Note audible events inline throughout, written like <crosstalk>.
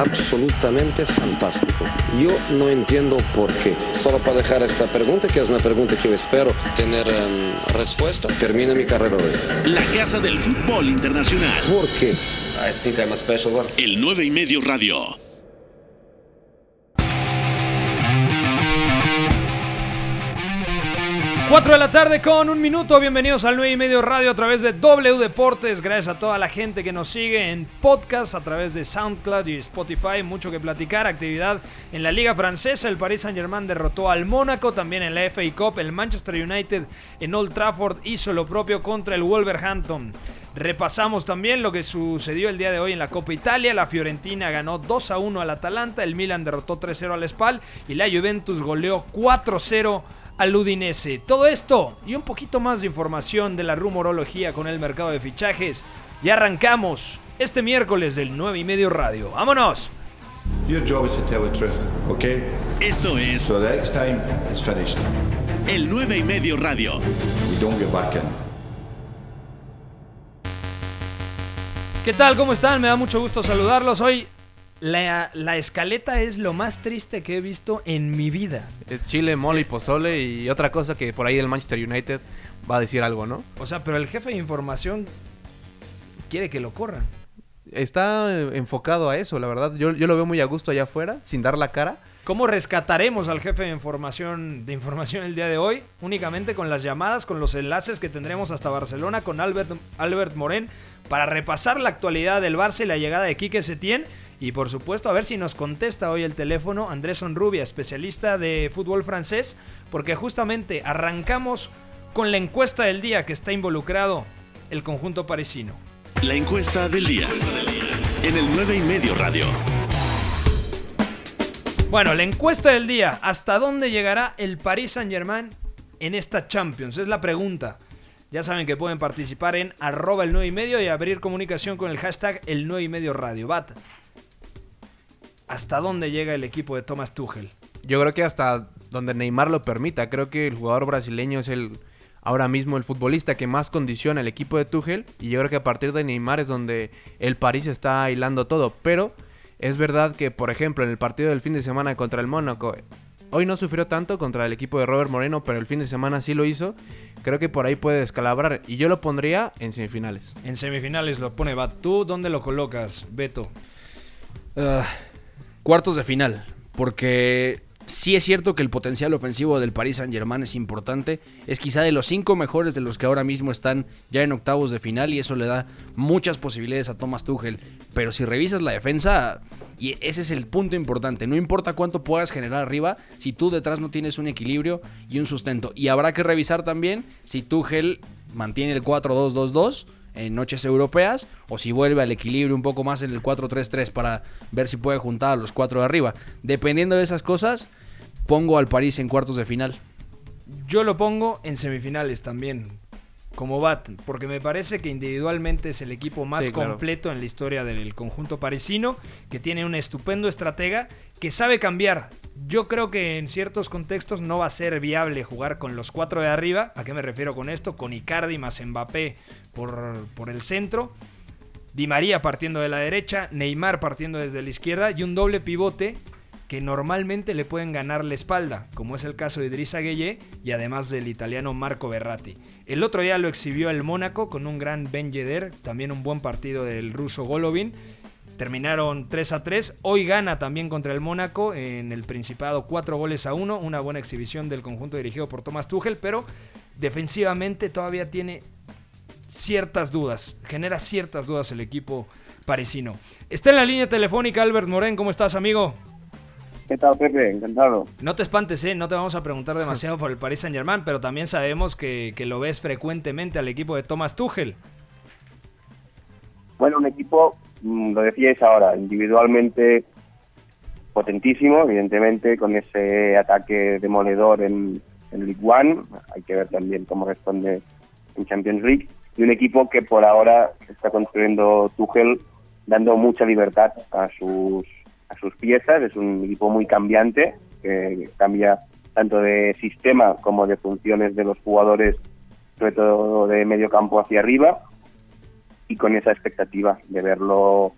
absolutamente fantástico. Yo no entiendo por qué. Solo para dejar esta pregunta, que es una pregunta que yo espero tener em, respuesta, termina mi carrera hoy. La Casa del Fútbol Internacional. ¿Por qué? I think I'm a special one. El 9 y medio radio. 4 de la tarde con un minuto. Bienvenidos al 9 y medio radio a través de W Deportes. Gracias a toda la gente que nos sigue en podcast a través de SoundCloud y Spotify. Mucho que platicar. Actividad en la Liga Francesa. El Paris Saint Germain derrotó al Mónaco. También en la FA Cup. El Manchester United en Old Trafford hizo lo propio contra el Wolverhampton. Repasamos también lo que sucedió el día de hoy en la Copa Italia. La Fiorentina ganó 2 a 1 al Atalanta. El Milan derrotó 3-0 al Spal. Y la Juventus goleó 4-0 al Udinese. Todo esto y un poquito más de información de la rumorología con el mercado de fichajes. Y arrancamos este miércoles del 9 y medio radio. ¡Vámonos! Your job is to tell the truth, okay? Esto es So the next time it's finished. el 9 y medio radio. We don't get back in. ¿Qué tal? ¿Cómo están? Me da mucho gusto saludarlos. Hoy la, la escaleta es lo más triste que he visto en mi vida. Chile, mole y pozole y otra cosa que por ahí el Manchester United va a decir algo, ¿no? O sea, pero el jefe de información quiere que lo corran. Está eh, enfocado a eso, la verdad. Yo, yo lo veo muy a gusto allá afuera, sin dar la cara. ¿Cómo rescataremos al jefe de información, de información el día de hoy? Únicamente con las llamadas, con los enlaces que tendremos hasta Barcelona con Albert, Albert Morén para repasar la actualidad del Barça y la llegada de Quique Setién. Y por supuesto, a ver si nos contesta hoy el teléfono Andrés Sonrubia, especialista de fútbol francés, porque justamente arrancamos con la encuesta del día que está involucrado el conjunto parisino. La encuesta del día. En el 9 y medio radio. Bueno, la encuesta del día, ¿hasta dónde llegará el Paris Saint-Germain en esta Champions? Es la pregunta. Ya saben que pueden participar en arroba el 9 y medio y abrir comunicación con el hashtag el 9 y medio radio. Bat, ¿hasta dónde llega el equipo de Thomas Tuchel? Yo creo que hasta donde Neymar lo permita. Creo que el jugador brasileño es el ahora mismo el futbolista que más condiciona el equipo de Tuchel. Y yo creo que a partir de Neymar es donde el París está hilando todo. Pero es verdad que, por ejemplo, en el partido del fin de semana contra el Mónaco, hoy no sufrió tanto contra el equipo de Robert Moreno, pero el fin de semana sí lo hizo. Creo que por ahí puede descalabrar. Y yo lo pondría en semifinales. En semifinales lo pone Bat. ¿Tú dónde lo colocas, Beto? Ah, cuartos de final, porque sí es cierto que el potencial ofensivo del Paris Saint Germain es importante, es quizá de los cinco mejores de los que ahora mismo están ya en octavos de final y eso le da muchas posibilidades a Thomas Tuchel, pero si revisas la defensa, y ese es el punto importante, no importa cuánto puedas generar arriba, si tú detrás no tienes un equilibrio y un sustento, y habrá que revisar también si Tuchel mantiene el 4-2-2-2, en noches europeas o si vuelve al equilibrio un poco más en el 4-3-3 para ver si puede juntar a los cuatro de arriba. Dependiendo de esas cosas, pongo al París en cuartos de final. Yo lo pongo en semifinales también, como Bat, porque me parece que individualmente es el equipo más Sí, claro. completo en la historia del conjunto parisino, que tiene un estupendo estratega que sabe cambiar. Yo creo que en ciertos contextos no va a ser viable jugar con los cuatro de arriba. ¿A qué me refiero con esto? Con Icardi más Mbappé por, por el centro. Di María partiendo de la derecha, Neymar partiendo desde la izquierda y un doble pivote que normalmente le pueden ganar la espalda, como es el caso de Idrissa Gueye y además del italiano Marco Berratti. El otro día lo exhibió el Mónaco con un gran Ben Yedder, también un buen partido del ruso Golovin. Terminaron 3 a 3. Hoy gana también contra el Mónaco en el Principado 4 goles a 1. Una buena exhibición del conjunto dirigido por Thomas Tuchel, pero defensivamente todavía tiene ciertas dudas. Genera ciertas dudas el equipo parisino. Está en la línea telefónica Albert Morén. ¿Cómo estás, amigo? ¿Qué tal, Pepe? Encantado. No te espantes, ¿eh? no te vamos a preguntar demasiado por el Paris Saint Germain, pero también sabemos que, que lo ves frecuentemente al equipo de Thomas Tuchel. Bueno, un equipo, lo decíais ahora, individualmente potentísimo, evidentemente, con ese ataque demoledor en, en League One. Hay que ver también cómo responde en Champions League. Y un equipo que por ahora está construyendo Tuchel, dando mucha libertad a sus, a sus piezas. Es un equipo muy cambiante, que cambia tanto de sistema como de funciones de los jugadores, sobre todo de medio campo hacia arriba. Y con esa expectativa de verlo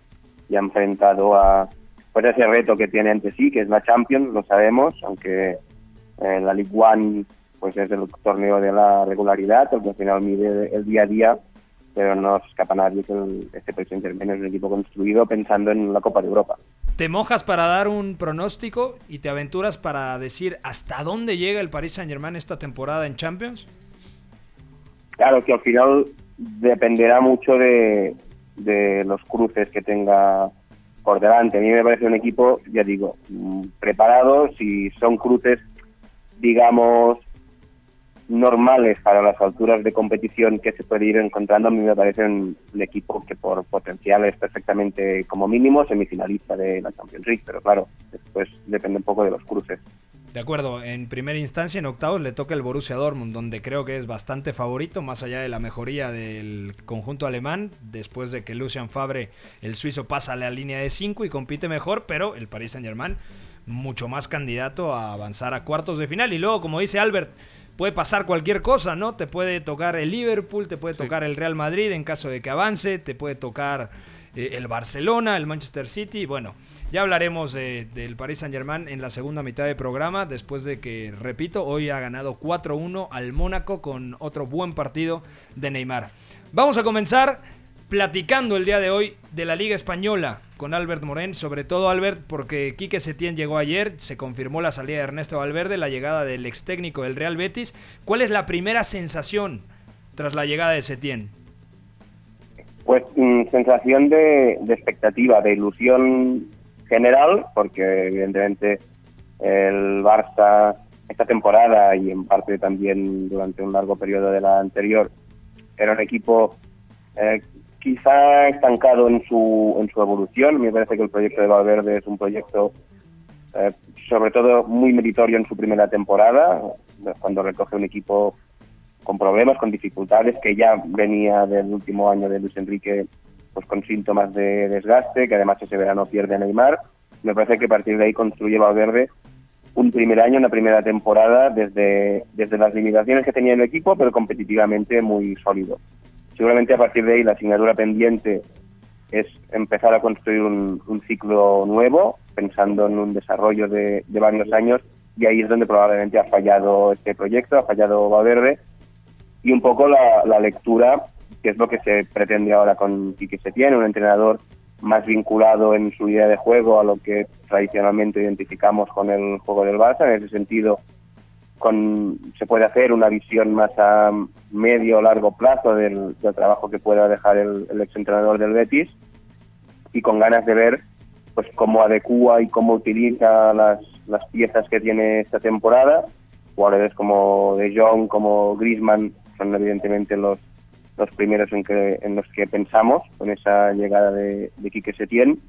ya enfrentado a, pues ese reto que tiene ante sí, que es la Champions, lo sabemos, aunque eh, la League One pues es el torneo de la regularidad, el que al final mide el día a día, pero no se escapa nadie que el, este Paris Saint Germain es un equipo construido pensando en la Copa de Europa. ¿Te mojas para dar un pronóstico y te aventuras para decir hasta dónde llega el Paris Saint Germain esta temporada en Champions? Claro que al final dependerá mucho de, los cruces que tenga por delante. A mí me parece un equipo, ya digo, mm, preparado. Si son cruces, digamos, normales para las alturas de competición que se puede ir encontrando, a mí me parece un equipo que por potencial es perfectamente, como mínimo, semifinalista de la Champions League. Pero claro, después depende un poco de los cruces. De acuerdo, en primera instancia, en octavos, le toca el Borussia Dortmund, donde creo que es bastante favorito, más allá de la mejoría del conjunto alemán, después de que Lucian Fabre, el suizo, pasa a la línea de 5 y compite mejor, pero el Paris Saint-Germain mucho más candidato a avanzar a cuartos de final. Y luego, como dice Albert, puede pasar cualquier cosa, ¿no? Te puede tocar el Liverpool, te puede tocar el Real Madrid en caso de que avance, te puede tocar eh, el Barcelona, el Manchester City, bueno. Ya hablaremos de, del Paris Saint Germain en la segunda mitad del programa, después de que, repito, hoy ha ganado 4-1 al Mónaco con otro buen partido de Neymar. Vamos a comenzar platicando el día de hoy de la Liga Española con Albert Morén, sobre todo Albert porque Quique Setién llegó ayer, se confirmó la salida de Ernesto Valverde, la llegada del ex técnico del Real Betis. ¿Cuál es la primera sensación tras la llegada de Setién? Pues mm, sensación de, de expectativa, de ilusión general, porque evidentemente el Barça esta temporada y en parte también durante un largo periodo de la anterior era un equipo eh, quizá estancado en su en su evolución. Me parece que el proyecto de Valverde es un proyecto eh, sobre todo muy meritorio en su primera temporada, cuando recoge un equipo con problemas, con dificultades, que ya venía del último año de Luis Enrique pues con síntomas de desgaste, que además ese verano pierde a Neymar. Me parece que a partir de ahí construye Valverde un primer año, una primera temporada desde, desde las limitaciones que tenía el equipo, pero competitivamente muy sólido. Seguramente a partir de ahí la asignatura pendiente es empezar a construir un, un ciclo nuevo, pensando en un desarrollo de, de, varios años, y ahí es donde probablemente ha fallado este proyecto, ha fallado Valverde, y un poco la, la lectura que es lo que se pretende ahora con Quique Setién, un entrenador más vinculado en su idea de juego a lo que tradicionalmente identificamos con el juego del Barça. En ese sentido, con, se puede hacer una visión más a medio o largo plazo del, del trabajo que pueda dejar el, el exentrenador del Betis y con ganas de ver pues cómo adecua y cómo utiliza las, las piezas que tiene esta temporada. Jugadores como De Jong, como Griezmann son evidentemente los los primeros en, que, en los que pensamos con esa llegada de, de Quique Setién.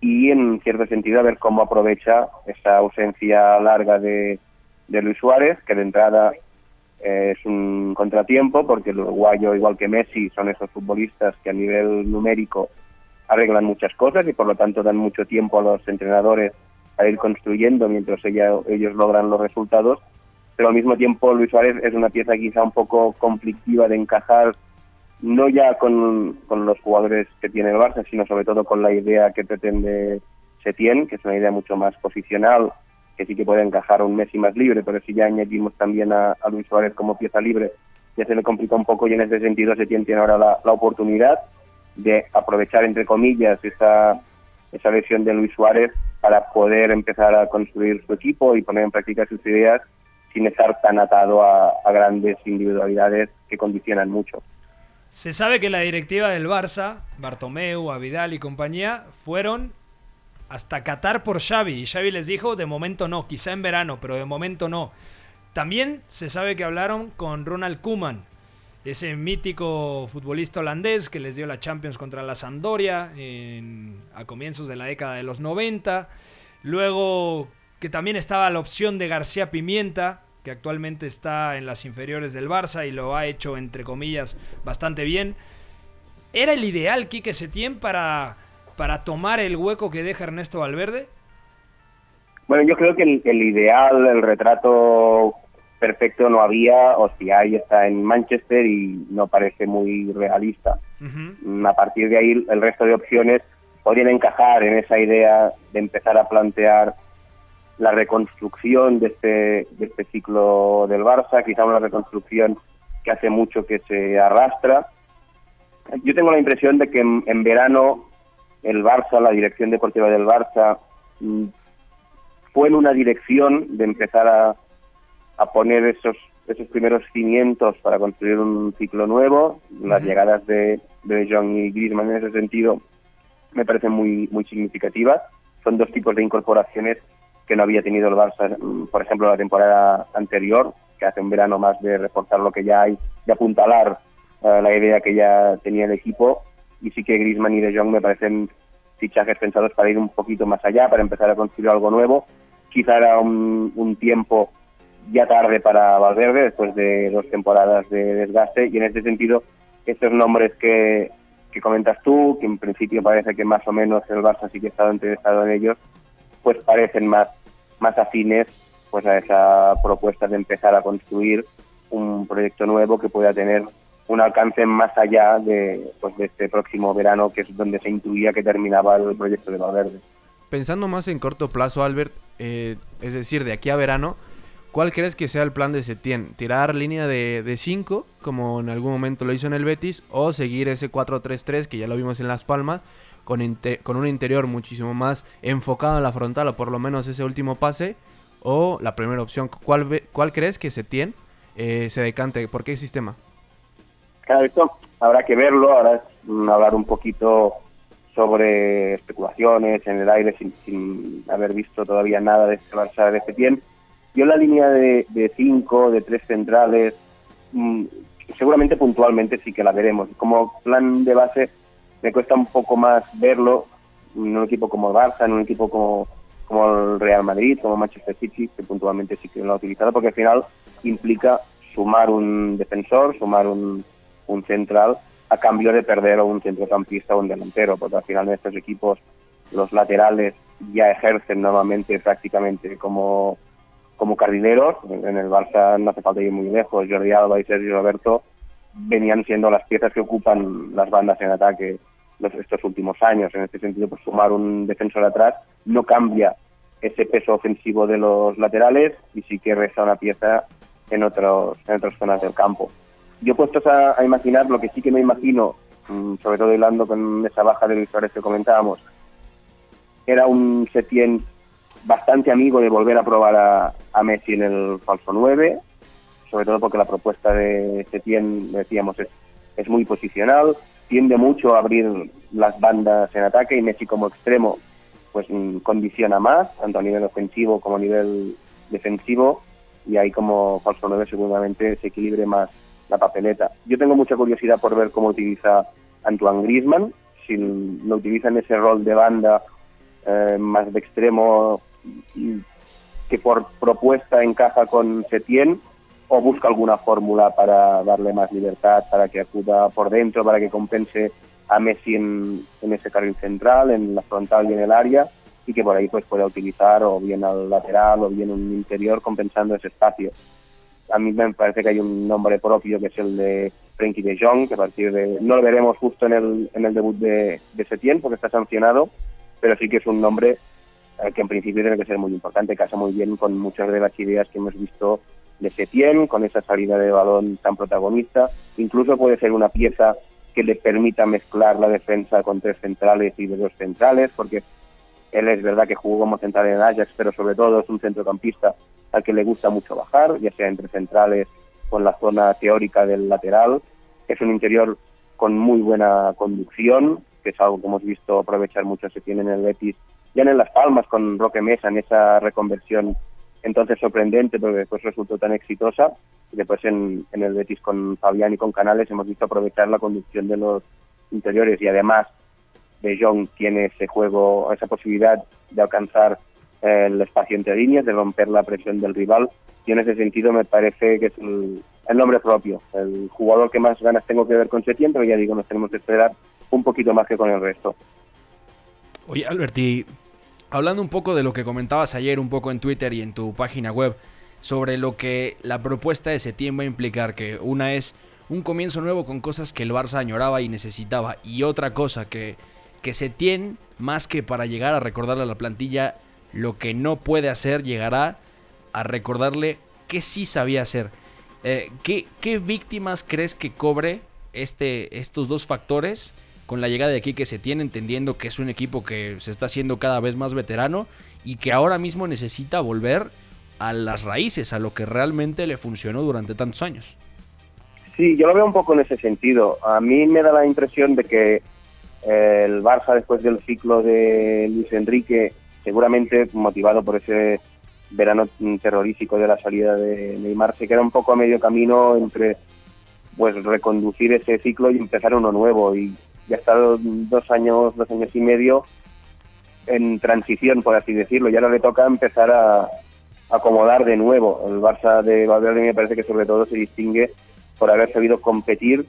Y en cierto sentido a ver cómo aprovecha esa ausencia larga de, Luis Suárez, que de entrada eh, es un contratiempo porque el uruguayo, igual que Messi, son esos futbolistas que a nivel numérico arreglan muchas cosas y por lo tanto dan mucho tiempo a los entrenadores a ir construyendo mientras ella, ellos logran los resultados pero al mismo tiempo Luis Suárez es una pieza quizá un poco conflictiva de encajar, no ya con, con los jugadores que tiene el Barça, sino sobre todo con la idea que pretende Setién, que es una idea mucho más posicional, que sí que puede encajar un Messi más libre, pero si ya añadimos también a, a Luis Suárez como pieza libre, ya se le complica un poco y en ese sentido Setién tiene ahora la, la oportunidad de aprovechar, entre comillas, esa, esa lesión de Luis Suárez para poder empezar a construir su equipo y poner en práctica sus ideas sin estar tan atado a, grandes individualidades que condicionan mucho. Se sabe que la directiva del Barça, Bartomeu, Avidal y compañía, fueron hasta Qatar por Xavi. Y Xavi les dijo, de momento no, quizá en verano, pero de momento no. También se sabe que hablaron con Ronald Koeman, ese mítico futbolista holandés que les dio la Champions contra la Sampdoria a comienzos de la década de los 90. Luego que también estaba la opción de García Pimienta, que actualmente está en las inferiores del Barça y lo ha hecho, entre comillas, bastante bien. ¿Era el ideal Quique Setién para, para tomar el hueco que deja Ernesto Valverde? Bueno, yo creo que el, el ideal, el retrato perfecto no había, o si hay, está en Manchester y no parece muy realista. Uh -huh. A partir de ahí, el resto de opciones podrían encajar en esa idea de empezar a plantear la reconstrucción de este, de este ciclo del Barça, quizá una reconstrucción que hace mucho que se arrastra. Yo tengo la impresión de que en, en verano el Barça, la dirección deportiva del Barça, mm, fue en una dirección de empezar a, a poner esos esos primeros cimientos para construir un ciclo nuevo. Las llegadas de, de Jong y Griezmann en ese sentido me parecen muy muy significativas. Son dos tipos de incorporaciones que no había tenido el Barça, mm, por ejemplo, la temporada anterior, que hace un verano más de reforzar lo que ya hay, de apuntalar eh, la idea que ya tenía el equipo. Y sí que Griezmann y De Jong me parecen fichajes pensados para ir un poquito más allá, para empezar a construir algo nuevo. Quizá era un, un tiempo ya tarde para Valverde, después de dos temporadas de desgaste, y en este sentido, estos nombres que, que comentas tú, que en principio parece que más o menos el Barça sí que ha estado interesado en ellos, pues parecen más, más afines pues a esa propuesta de empezar a construir un proyecto nuevo que pueda tener un alcance más allá de, pues, de este próximo verano, que es donde se intuía que terminaba el proyecto de Valverde. Pensando más en corto plazo, Albert, eh, es decir, de aquí a verano, ¿cuál crees que sea el plan de Setién? ¿Tirar línea de 5, como en algún momento lo hizo en el Betis, o seguir ese 4-3-3 que ya lo vimos en Las Palmas, con, con un interior muchísimo más enfocado en la frontal, o por lo menos ese último pase, o la primera opción? ¿Cuál, cuál crees que Setién eh, se decante? ¿Por qué sistema? Claro, esto habrá que verlo, mm, hablar un poquito sobre especulaciones en el aire sin, sin haber visto todavía nada de este Barça de tiempo. Yo la línea de, de cinco, de tres centrales, mm, seguramente puntualmente sí que la veremos. Como plan de base me cuesta un poco más verlo en un equipo como el Barça, en un equipo como, el Real Madrid, como Manchester City, que puntualmente sí que lo ha utilizado, porque al final implica sumar un defensor, sumar un, un central a cambio de perder a un centrocampista o un delantero, porque al final en estos equipos los laterales ya ejercen normalmente prácticamente como, como carrileros. En el Barça no hace falta ir muy lejos. Jordi Alba y Sergio Roberto venían siendo las piezas que ocupan las bandas en ataque los, estos últimos años. En este sentido, pues sumar un defensor atrás no cambia ese peso ofensivo de los laterales y sí que resta una pieza en, otros, en otras zonas del campo. Yo puestos a, a imaginar lo que sí que me imagino, mm, sobre todo hilando con esa baja de Luis Suárez que comentábamos, era un Setién bastante amigo de volver a probar a, a Messi en el falso 9, sobre todo porque la propuesta de Setién, decíamos, es, es muy posicional, tiende mucho a abrir las bandas en ataque y Messi como extremo pues mm, condiciona más, tanto a nivel ofensivo como a nivel defensivo, y ahí como falso 9 seguramente se equilibre más la papeleta. Yo tengo mucha curiosidad por ver cómo utiliza Antoine Griezmann, si lo utiliza en ese rol de banda eh, más de extremo mm, que por propuesta encaja con Setién o busca alguna fórmula para darle más libertad, para que acuda por dentro, para que compense a Messi en, en ese carril central, en la frontal y en el área, y que por ahí pues pueda utilizar o bien al lateral o bien un interior compensando ese espacio. A mí me parece que hay un nombre propio que es el de Frenkie de Jong, que a partir de no lo veremos justo en el, en el debut de, de Setién porque está sancionado, pero sí que es un nombre eh, que en principio tiene que ser muy importante, casa muy bien con muchas de las ideas que hemos visto de Setién, con esa salida de balón tan protagonista, incluso puede ser una pieza que le permita mezclar la defensa con tres centrales y de dos centrales, porque él es verdad que jugó como central en Ajax, pero sobre todo es un centrocampista al que le gusta mucho bajar, ya sea entre centrales en la zona teórica del lateral. Es un interior con muy buena conducción, que es algo que hemos visto aprovechar mucho se tiene en el Betis, ya en Las Palmas con Roque Mesa, en esa reconversión entonces sorprendente, porque después resultó tan exitosa. Y después en, en el Betis con Fabián y con Canales hemos visto aprovechar la conducción de los interiores y además De Jong tiene ese juego, esa posibilidad de alcanzar eh, el espacio entre líneas, de romper la presión del rival. Y en ese sentido me parece que es el, el nombre propio, el jugador que más ganas tengo que ver con Setién, pero ya digo, nos tenemos que esperar un poquito más que con el resto. Oye, Alberti, hablando un poco de lo que comentabas ayer, un poco en Twitter y en tu página web, sobre lo que la propuesta de Setién va a implicar, que una es un comienzo nuevo con cosas que el Barça añoraba y necesitaba, y otra cosa que que se tiene más que para llegar a recordarle a la plantilla lo que no puede hacer, llegará a recordarle qué sí sabía hacer. Eh, ¿qué, qué víctimas crees que cobre este, estos dos factores con la llegada de aquí que se tiene, entendiendo que es un equipo que se está haciendo cada vez más veterano y que ahora mismo necesita volver a las raíces, a lo que realmente le funcionó durante tantos años? Sí, yo lo veo un poco en ese sentido. A mí me da la impresión de que eh, el Barça, después del ciclo de Luis Enrique, seguramente motivado por ese verano terrorífico de la salida de Neymar, se queda un poco a medio camino entre pues reconducir ese ciclo y empezar uno nuevo. Y ya ha estado dos años, dos años y medio en transición, por así decirlo, y ahora le toca empezar a acomodar de nuevo. El Barça de Valverde me parece que sobre todo se distingue por haber sabido competir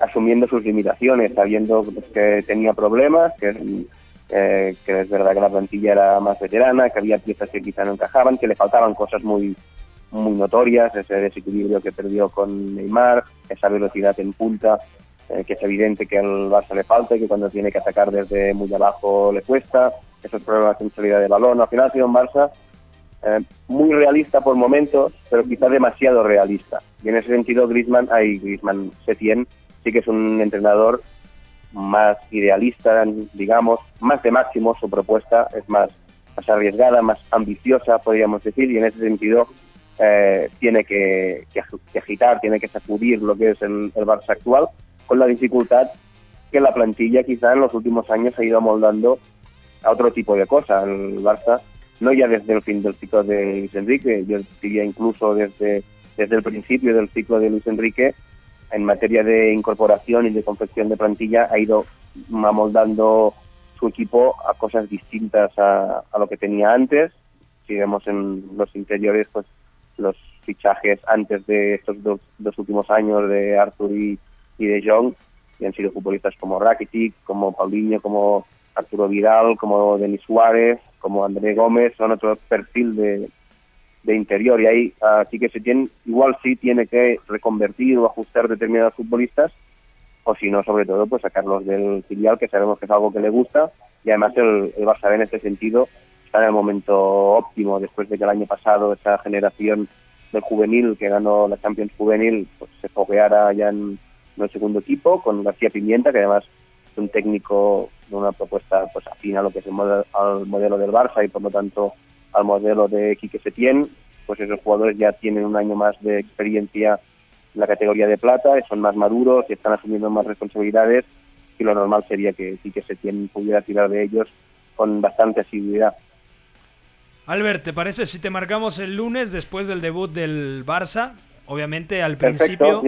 asumiendo sus limitaciones, sabiendo que tenía problemas, que, eh, que es verdad que la plantilla era más veterana, que había piezas que quizá no encajaban, que le faltaban cosas muy muy notorias, ese desequilibrio que perdió con Neymar, esa velocidad en punta, eh, que es evidente que al Barça le falta y que cuando tiene que atacar desde muy abajo le cuesta, esos problemas en salida de balón. Al final ha sido un Barça eh, muy realista por momentos, pero quizá demasiado realista. Y en ese sentido, Griezmann, hay Griezmann Setien, sí que es un entrenador más idealista, digamos, más de máximo, su propuesta es más, más arriesgada, más ambiciosa, podríamos decir, y en ese sentido eh, tiene que, agitar, tiene que sacudir lo que es el, Barça actual, con la dificultad que la plantilla quizá en los últimos años ha ido amoldando a otro tipo de cosas. El Barça, no ya desde el fin del ciclo de Luis Enrique, yo diría incluso desde, desde el principio del ciclo de Luis Enrique, en materia de incorporación y de confección de plantilla, ha ido amoldando su equipo a cosas distintas a, a lo que tenía antes. Si vemos en los interiores, pues los fichajes antes de estos dos, últimos años de Arthur y, de Jong, y han sido futbolistas como Rakitic, como Paulinho, como Arturo Vidal, como Denis Suárez, como André Gómez, son otro perfil de, de interior. Y ahí así que se tiene, igual sí tiene que reconvertir o ajustar determinados futbolistas o si no, sobre todo, pues sacarlos del filial, que sabemos que es algo que le gusta. Y además el, el Barça en este sentido está en el momento óptimo. Después de que el año pasado esa generación del juvenil que ganó la Champions Juvenil pues se fogueara ya en, el segundo equipo con García Pimienta que además es un técnico de una propuesta pues afín a lo que es el modelo, al modelo del Barça y por lo tanto al modelo de Quique Setién pues esos jugadores ya tienen un año más de experiencia en la categoría de plata son más maduros y están asumiendo más responsabilidades y lo normal sería que Quique Setién pudiera tirar de ellos con bastante asiduidad. Albert, ¿te parece si te marcamos el lunes después del debut del Barça? Obviamente al principio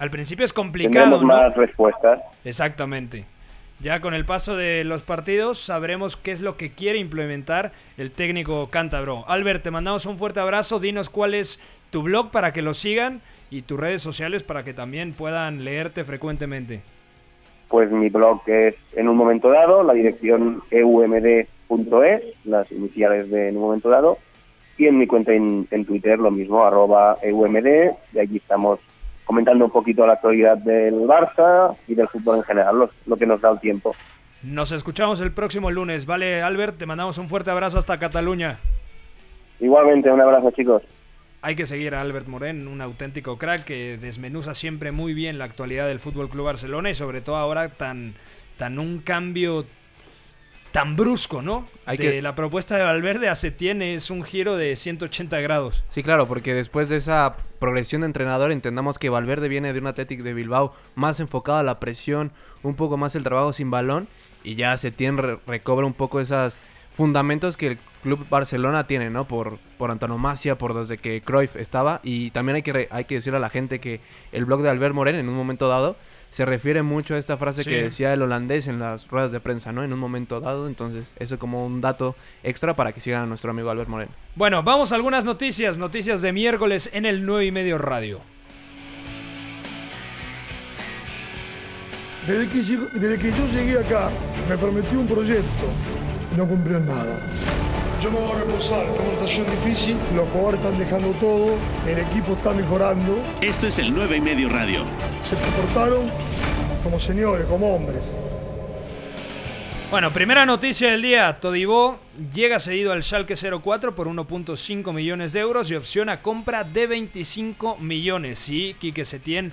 al principio es complicado, ¿no? más respuestas. Exactamente. Ya con el paso de los partidos sabremos qué es lo que quiere implementar el técnico cántabro. Albert, te mandamos un fuerte abrazo. Dinos cuál es tu blog para que lo sigan y tus redes sociales para que también puedan leerte frecuentemente. Pues mi blog es en un momento dado, la dirección eumd .es, las iniciales de en un momento dado, y en mi cuenta en, Twitter lo mismo, arroba EUMD, y allí estamos comentando un poquito la actualidad del Barça y del fútbol en general, lo, que nos da el tiempo. Nos escuchamos el próximo lunes, ¿vale, Albert? Te mandamos un fuerte abrazo hasta Cataluña. Igualmente, un abrazo, chicos. Hay que seguir a Albert Morén, un auténtico crack que desmenuza siempre muy bien la actualidad del Fútbol Club Barcelona y sobre todo ahora tan, tan un cambio tan brusco, ¿no? Hay que... La propuesta de Valverde a Setién es un giro de 180 grados. Sí, claro, porque después de esa progresión de entrenador entendamos que Valverde viene de un Athletic de Bilbao más enfocado a la presión, un poco más el trabajo sin balón y ya Setién recobra un poco esos fundamentos que el club Barcelona tiene, ¿no? Por, por antonomasia, por desde que Cruyff estaba y también hay que, hay que decir a la gente que el blog de Albert Morén en un momento dado se refiere mucho a esta frase que decía el holandés en las ruedas de prensa, ¿no? En un momento dado, entonces eso como un dato extra para que sigan a nuestro amigo Albert Moreno. Bueno, vamos a algunas noticias, noticias de miércoles en el 9 y medio radio. Desde que, desde que yo llegué acá, me prometió un proyecto no cumplió nada. Yo me voy a reposar, esta situación difícil, los jugadores están dejando todo, el equipo está mejorando. Esto es el 9 y medio radio. Se comportaron como señores, como hombres. Bueno, primera noticia del día. Todibó llega cedido al Schalke 04 por 1.5 millones de euros y opciona compra de 25 millones. Si Quique Setién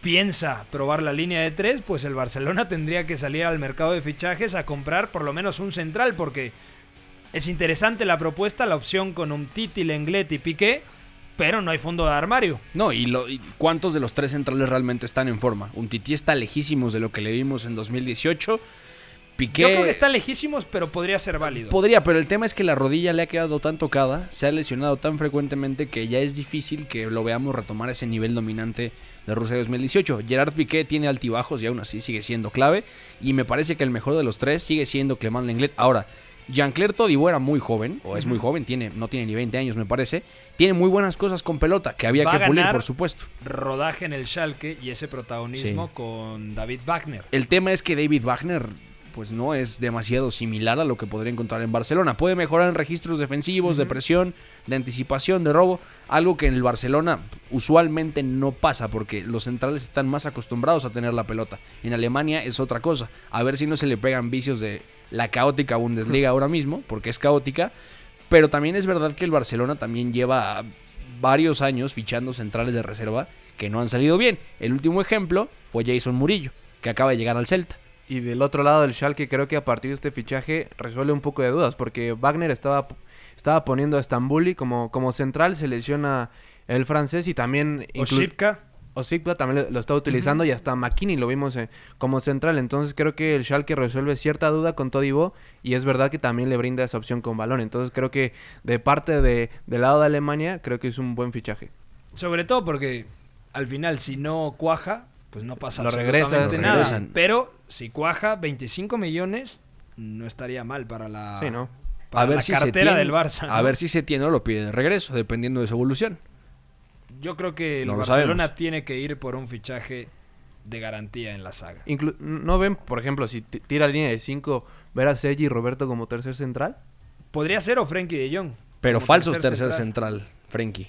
piensa probar la línea de 3, pues el Barcelona tendría que salir al mercado de fichajes a comprar por lo menos un central porque es interesante la propuesta, la opción con un Titi, Lenglet y Piqué, pero no hay fondo de armario. No, y, lo- y cuántos de los tres centrales realmente están en forma. Un Titi está lejísimos de lo que le vimos en 2018. Piqué Yo creo que están lejísimos, pero podría ser válido. podría, pero el tema es que la rodilla le ha quedado tan tocada, se ha lesionado tan frecuentemente que ya es difícil que lo veamos retomar ese nivel dominante de Rusia 2018. Gerard Piqué tiene altibajos y aún así sigue siendo clave. Y me parece que el mejor de los tres sigue siendo Clement Lenglet. Ahora, Jean-Claire Todibo era muy joven, o es muy joven, tiene, no tiene ni 20 años me parece. Tiene muy buenas cosas con pelota, que había Va a que pulir, ganar por supuesto. Rodaje en el Schalke y ese protagonismo Sí. con David Wagner. El tema es que David Wagner pues no es demasiado similar a lo que podría encontrar en Barcelona. Puede mejorar en registros defensivos, de presión, de anticipación, de robo, algo que en el Barcelona usualmente no pasa porque los centrales están más acostumbrados a tener la pelota. En Alemania es otra cosa. A ver si no se le pegan vicios de la caótica Bundesliga <laughs> ahora mismo, porque es caótica, pero también es verdad que el Barcelona también lleva varios años fichando centrales de reserva que no han salido bien. El último ejemplo fue Jason Murillo, que acaba de llegar al Celta. Y del otro lado del Schalke creo que a partir de este fichaje resuelve un poco de dudas porque Wagner estaba, estaba poniendo a Stambuli como, como central, se lesiona el francés y también... O inclu- Shipka. Osikpa también lo, lo está utilizando y hasta McKinney lo vimos eh, como central. Entonces creo que el Schalke resuelve cierta duda con Todibo y es verdad que también le brinda esa opción con balón. Entonces creo que de parte de, del lado de Alemania creo que es un buen fichaje. Sobre todo porque al final si no cuaja, pues no pasa Lo absolutamente nada. regresan. Pero si cuaja 25 millones, no estaría mal para la, Sí, ¿no? para a ver la si cartera Setién- del Barça. A ver si se tiene o lo pide de regreso, dependiendo de su evolución. Yo creo que el No Barcelona sabemos. tiene que ir por un fichaje de garantía en la saga. Inclu- ¿No ven, por ejemplo, si tira línea de 5, ver a Sergi y Roberto como tercer central? Podría ser o Frenkie de Jong. Pero falsos tercer, central, Frenkie.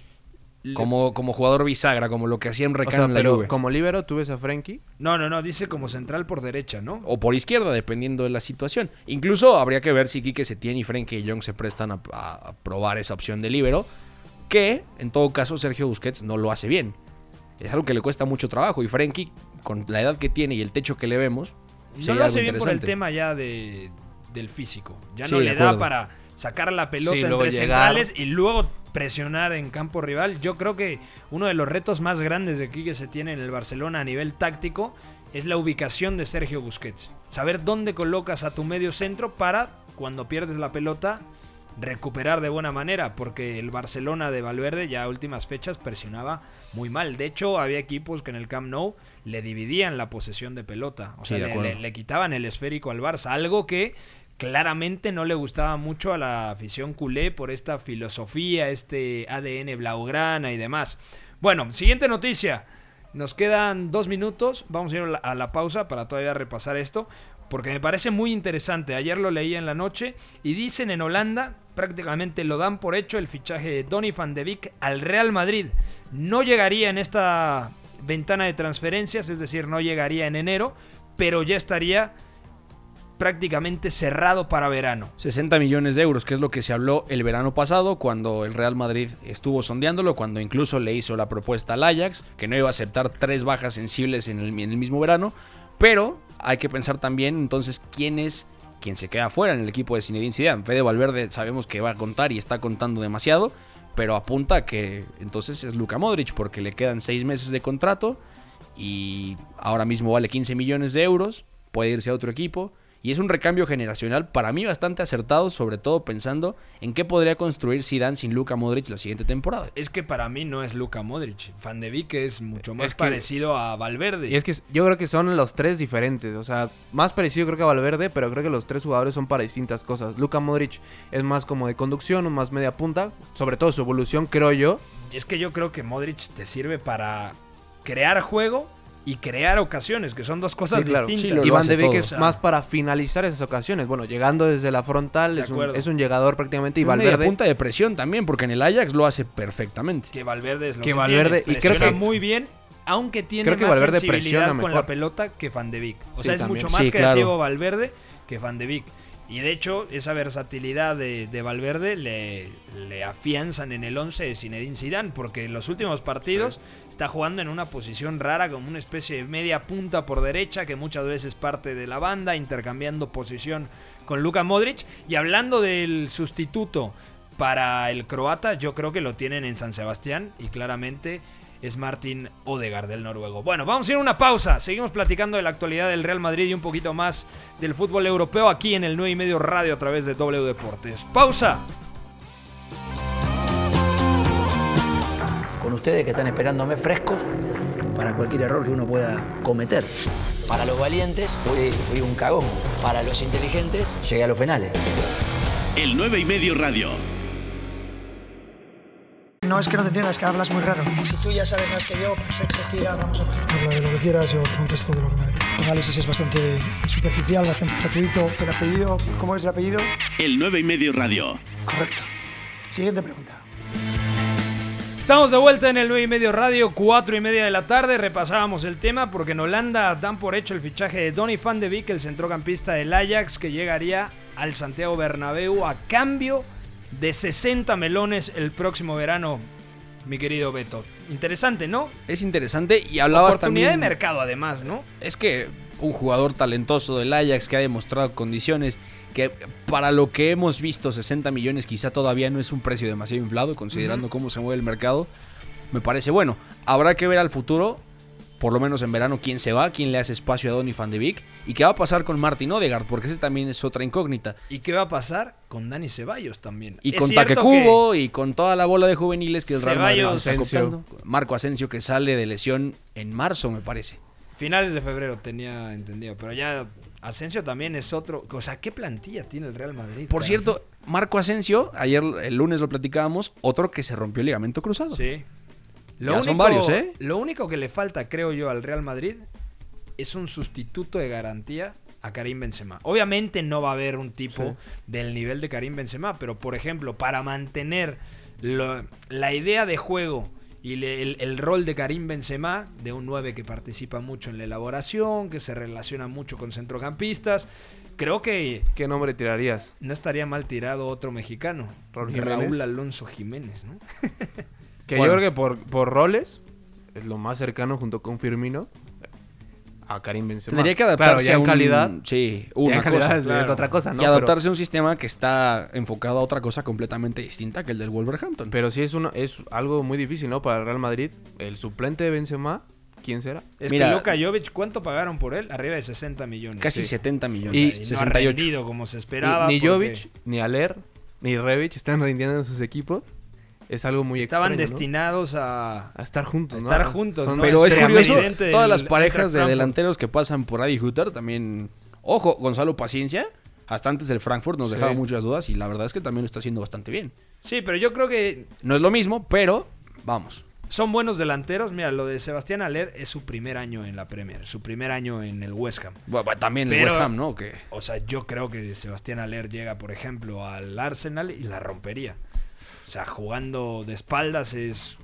Como, como jugador bisagra, como lo que hacía en O Recano sea, en la pero Juve. como líbero tú ves a Frenkie. No, no, no, dice como central por derecha, ¿no? O por izquierda, dependiendo de la situación. Incluso habría que ver si Quique Setién y Frenkie de Jong se prestan a, a- a probar esa opción de líbero. Que, en todo caso, Sergio Busquets no lo hace bien. Es algo que le cuesta mucho trabajo. Y Frenkie, con la edad que tiene y el techo que le vemos, No lo hace bien por el tema ya de, del físico. Ya no le da para sacar la pelota Sí, entre centrales y luego presionar en campo rival. Yo creo que uno de los retos más grandes de Quique se tiene en el Barcelona a nivel táctico es la ubicación de Sergio Busquets. Saber dónde colocas a tu medio centro para cuando pierdes la pelota recuperar de buena manera, porque el Barcelona de Valverde ya a últimas fechas presionaba muy mal. De hecho, había equipos que en el Camp Nou le dividían la posesión de pelota, o sea, le- le quitaban el esférico al Barça, algo que claramente no le gustaba mucho a la afición culé por esta filosofía, este ADN blaugrana y demás. Bueno, siguiente noticia. Nos quedan dos minutos. Vamos a ir a la, pausa para todavía repasar esto. Porque me parece muy interesante. Ayer lo leí en la noche. Y dicen en Holanda, prácticamente lo dan por hecho el fichaje de Donny van de Beek al Real Madrid. No llegaría en esta ventana de transferencias, es decir, no llegaría en enero. Pero ya estaría prácticamente cerrado para verano. 60 millones de euros, que es lo que se habló el verano pasado cuando el Real Madrid estuvo sondeándolo, cuando incluso le hizo la propuesta al Ajax, que no iba a aceptar tres bajas sensibles en el, mismo verano, pero hay que pensar también entonces quién es quien se queda fuera en el equipo de Zinedine Zidane. Fede Valverde sabemos que va a contar y está contando demasiado, pero apunta que entonces es Luka Modric porque le quedan seis meses de contrato y ahora mismo vale 15 millones de euros, puede irse a otro equipo. Y es un recambio generacional para mí bastante acertado, sobre todo pensando en qué podría construir Zidane sin Luka Modric la siguiente temporada. Es que para mí no es Luka Modric. Van de Beek es mucho más Es que- parecido a Valverde. Y es que yo creo que son los tres diferentes. O sea, más parecido creo que a Valverde, pero creo que los tres jugadores son para distintas cosas. Luka Modric es más como de conducción, más media punta. Sobre todo su evolución, creo yo. Es que yo creo que Modric te sirve para crear juego y crear ocasiones, que son dos cosas Sí, claro. distintas. Hace de Beek es O sea, más para finalizar esas ocasiones. Bueno, llegando desde la frontal, De es un, es un llegador prácticamente. Y Un media Valverde. punta de presión también, porque en el Ajax lo hace perfectamente. que Valverde es lo Que que, Valverde- tiene. y creo Presiona que- muy bien aunque tiene Creo que más Valverde sensibilidad presiona con mejor. la pelota que Van de Beek. O Sí, sea, es también. mucho más Sí, creativo claro. Valverde que Van de Beek. Y de hecho, esa versatilidad de, de Valverde le, le afianzan en el 11 de Zinedine Zidane, porque en los últimos partidos está jugando en una posición rara, como una especie de media punta por derecha, que muchas veces parte de la banda, intercambiando posición con Luka Modric. Y hablando del sustituto para el croata, yo creo que lo tienen en San Sebastián y claramente es Martin Odegaard del noruego. Bueno, vamos a ir a una pausa. Seguimos platicando de la actualidad del Real Madrid y un poquito más del fútbol europeo aquí en el 9 y medio radio a través de W Deportes. Pausa. Con ustedes que están esperándome frescos para cualquier error que uno pueda cometer. Para los valientes fui, fui un cagón. Para los inteligentes llegué a los penales. El 9 y medio radio. No es que no te entiendas, es que hablas muy raro. Si tú ya sabes más que yo, perfecto, tira, vamos a ver. Habla de lo que quieras, yo contesto de lo que me apetece. El análisis es bastante superficial, bastante gratuito. ¿El apellido? ¿Cómo es el apellido? El 9 y medio radio. Correcto. Siguiente pregunta. Estamos de vuelta en el 9 y medio radio, 4 y media de la tarde. Repasábamos el tema porque en Holanda dan por hecho el fichaje de Donny van de Beek, el centrocampista del Ajax, que llegaría al Santiago Bernabéu a cambio de 60 melones el próximo verano, mi querido Beto. Interesante, ¿no? Es interesante y hablabas Oportunidad también... de mercado, además, ¿no? Es que un jugador talentoso del Ajax que ha demostrado condiciones que para lo que hemos visto 60 millones quizá todavía no es un precio demasiado inflado considerando cómo se mueve el mercado. Me parece bueno. Habrá que ver al futuro, por lo menos en verano, quién se va, quién le hace espacio a Donny van de Beek y qué va a pasar con Martin Odegaard, porque ese también es otra incógnita. ¿Y qué va a pasar con Dani Ceballos también? Y con Taquecubo y con toda la bola de juveniles que el Real Madrid está. Marco Asensio que sale de lesión en marzo, me parece. Finales de febrero tenía entendido, pero ya Asensio también es otro. O sea, ¿qué plantilla tiene el Real Madrid? Por cierto, Marco Asensio, ayer el lunes lo platicábamos, otro que se rompió el ligamento cruzado. Sí. Ya son varios, ¿eh? Lo único que le falta, creo yo, al Real Madrid es un sustituto de garantía a Karim Benzema. Obviamente no va a haber un tipo del nivel de Karim Benzema, pero por ejemplo, para mantener lo- la idea de juego y le- el, el rol de Karim Benzema, de un 9 que participa mucho en la elaboración, que se relaciona mucho con centrocampistas, creo que ¿Qué nombre tirarías? no estaría mal tirado otro mexicano, Raúl. Alonso Jiménez, ¿no? <laughs> Que Bueno. yo creo que por, por roles es lo más cercano junto con Firmino a Karim Benzema. Tendría que adaptarse Claro, ya a un- calidad. Sí, ya una en calidad cosa, es, claro. es otra cosa, ¿no? y adaptarse a un sistema que está enfocado a otra cosa completamente distinta que el del Wolverhampton. Pero, sí es, una, es algo muy difícil, ¿no? Para el Real Madrid. El suplente de Benzema, ¿quién será? Es Mira- que Luka Jovic, ¿cuánto pagaron por él? Arriba de 60 millones. Casi Sí. 70 millones. Y- Y no ha 68. rendido como se Ni- esperaba. ni porque Jovic, ni Aler, ni Revich están rindiendo en sus equipos. Es algo muy Estaban extraño, ¿no? destinados a... A estar juntos, a ¿no? estar juntos, Son ¿no? Pero es curioso, todas las parejas de delanteros que pasan por Adi Hutter también... Ojo, Gonzalo Paciencia, hasta antes del Frankfurt nos Sí. dejaba muchas dudas y la verdad es que también lo está haciendo bastante bien. Sí, pero yo creo que No es lo mismo, pero vamos. son buenos delanteros. Mira, lo de Sebastián Aller es su primer año en la Premier, su primer año en el West Ham. Bu- bu- También el Pero- West Ham, ¿no? Que O sea, yo creo que Sebastián Aller llega, por ejemplo, al Arsenal y la rompería. O sea, jugando de espaldas es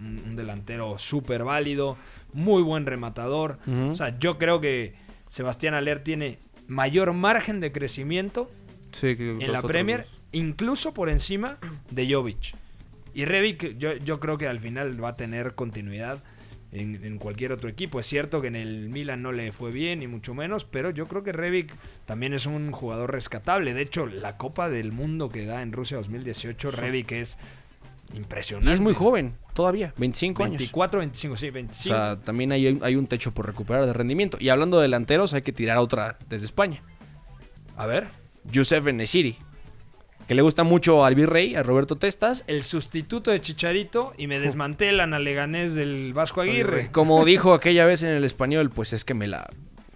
un, delantero súper válido, muy buen rematador. O sea, yo creo que Sebastián Aller tiene mayor margen de crecimiento Sí, que en la Premier, incluso por encima de Jovic. Y Revic, yo, yo creo que al final va a tener continuidad en, en cualquier otro equipo. Es cierto que en el Milan no le fue bien, ni mucho menos, pero yo creo que Revic también es un jugador rescatable. De hecho, la Copa del Mundo que da en Rusia 2018, Revic es y impresionante. es muy joven todavía, 25 años. 24, 25, sí, O 25. sea, también hay, hay un techo por recuperar de rendimiento. Y hablando de delanteros, hay que tirar otra desde España. a ver, Youssef Enesiri, que le gusta mucho al Virrey, a Roberto Testas. el sustituto de Chicharito y me <laughs> desmantelan al Leganés del Vasco Aguirre. Como <laughs> dijo aquella vez en el español, pues es que me la...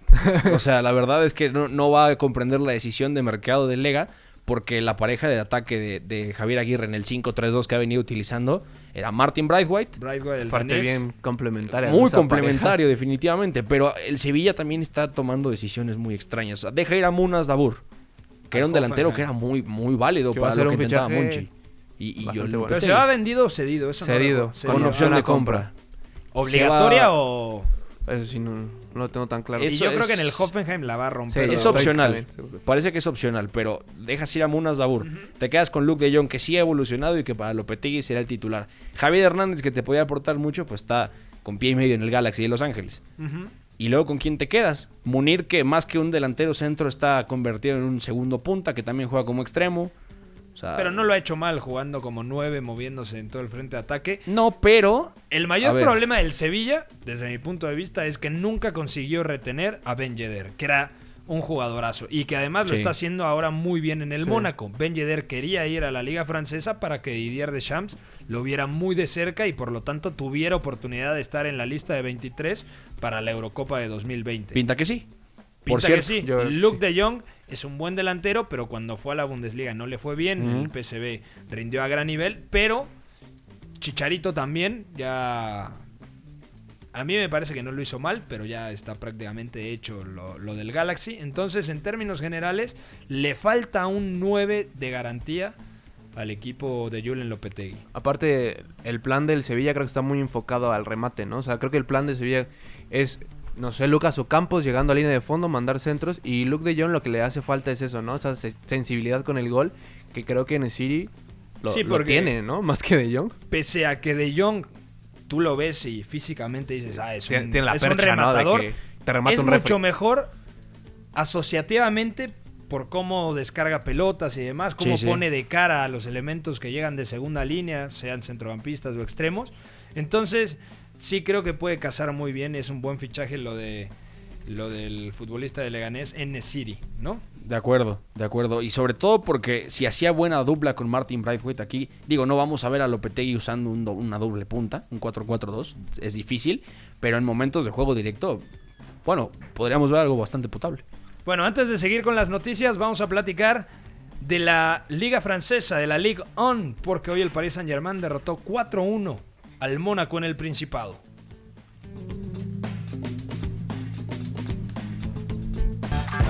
<laughs> O sea, la verdad es que no, no va a comprender la decisión de mercado del Lega, porque la pareja de ataque de, de Javier Aguirre en el 5-3-2 que ha venido utilizando era Martin Braithwaite, Braithwaite, el Parte bien complementaria. muy complementario definitivamente, pero el Sevilla también está tomando decisiones muy extrañas. O sea, deja ir a Munas Dabur, que era un delantero que era muy, muy válido para lo que un intentaba fichaje Monchi. Y, y yo bueno. Pero se va vendido o cedido, eso no Cedido, lo- con opción de compra. ¿Obligatoria o...? Eso sí, no, no lo tengo tan claro. Y Eso yo creo que en el Hoffenheim la va a romper. Sí, Es opcional. también. Parece que es opcional, pero dejas ir a Munas Dabur. Te quedas con Luke de Jong, que sí ha evolucionado y que para Lopetegui será el titular. Javier Hernández, que te podía aportar mucho, pues está con pie y medio en el Galaxy de Los Ángeles. Ujú. Y luego, ¿con quién te quedas? Munir, que más que un delantero centro, está convertido en un segundo punta, que también juega como extremo. O sea, Pero no lo ha hecho mal jugando como nueve, moviéndose en todo el frente de ataque. No, pero. El mayor problema del Sevilla, desde mi punto de vista, es que nunca consiguió retener a Ben Yedder, que era un jugadorazo y que además lo está haciendo ahora muy bien en el Sí. Mónaco. Ben Yedder quería ir a la liga francesa para que Didier Deschamps lo viera muy de cerca y por lo tanto tuviera oportunidad de estar en la lista de 23 para la Eurocopa de 2020. Pinta que sí. Por Pinta que cierto, sí. yo- Luke sí. de Jong es un buen delantero, pero cuando fue a la Bundesliga no le fue bien. En el. PSV rindió a gran nivel, pero Chicharito también ya... A mí me parece que no lo hizo mal, pero ya está prácticamente hecho lo, lo del Galaxy. Entonces, en términos generales, le falta un 9 de garantía al equipo de Julen Lopetegui. Aparte, el plan del Sevilla creo que está muy enfocado al remate, ¿no? O sea, creo que el plan de Sevilla es, no sé, Lucas Ocampos llegando a línea de fondo, mandar centros. Y Luke de Jong lo que le hace falta es eso, ¿no? O sea, se- sensibilidad con el gol, que creo que en el City lo, Sí, lo porque- tiene, ¿no? <laughs> Más que de Jong. Pese a que de Jong tú lo ves y físicamente dices, ah, es un, Tiene- tiene la es un ¿no? De rematador. que te remata es un mucho mejor asociativamente por cómo descarga pelotas y demás, cómo Sí, sí. pone de cara a los elementos que llegan de segunda línea, sean centrocampistas o extremos. Entonces, sí creo que puede casar muy bien, es un buen fichaje lo de lo del futbolista de Leganés en City, ¿no? De acuerdo, de acuerdo. Y sobre todo porque si hacía buena dupla con Martin Braithwaite aquí, digo, no vamos a ver a Lopetegui usando un una doble punta, un 4-4-2, es difícil, pero en momentos de juego directo, bueno, podríamos ver algo bastante potable. Bueno, antes de seguir con las noticias, vamos a platicar de la Liga Francesa, de la Ligue 1, porque hoy el Paris Saint-Germain derrotó 4-1 al Mónaco en el Principado.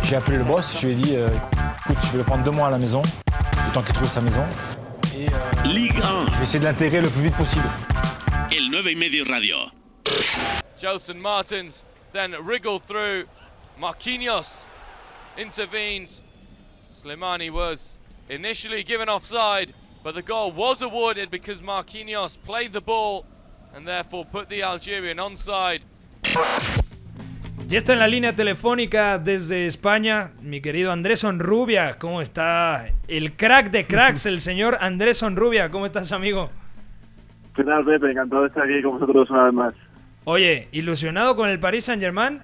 J'ai appelé le boss, je lui ai dit euh, écoute, je vais le prendre deux mois à la maison, le temps qu'il trouve sa maison. Et euh, Ligue 1, je vais essayer de l'intégrer le plus vite possible. el 9 y medio radio. Jelson Martins then wriggled through. Marquinhos intervenes. Slimani was initially given offside, but the goal was awarded because Marquinhos played the ball and therefore put the Algerian onside. Ya está en la línea telefónica desde España mi querido Andrés Onrubia. ¿Cómo está el crack de cracks, el señor Andrés Onrubia? ¿Cómo estás, amigo? ¿Qué tal, Pepe? Encantado de estar aquí con vosotros una vez más. Oye, ¿ilusionado con el Paris Saint-Germain?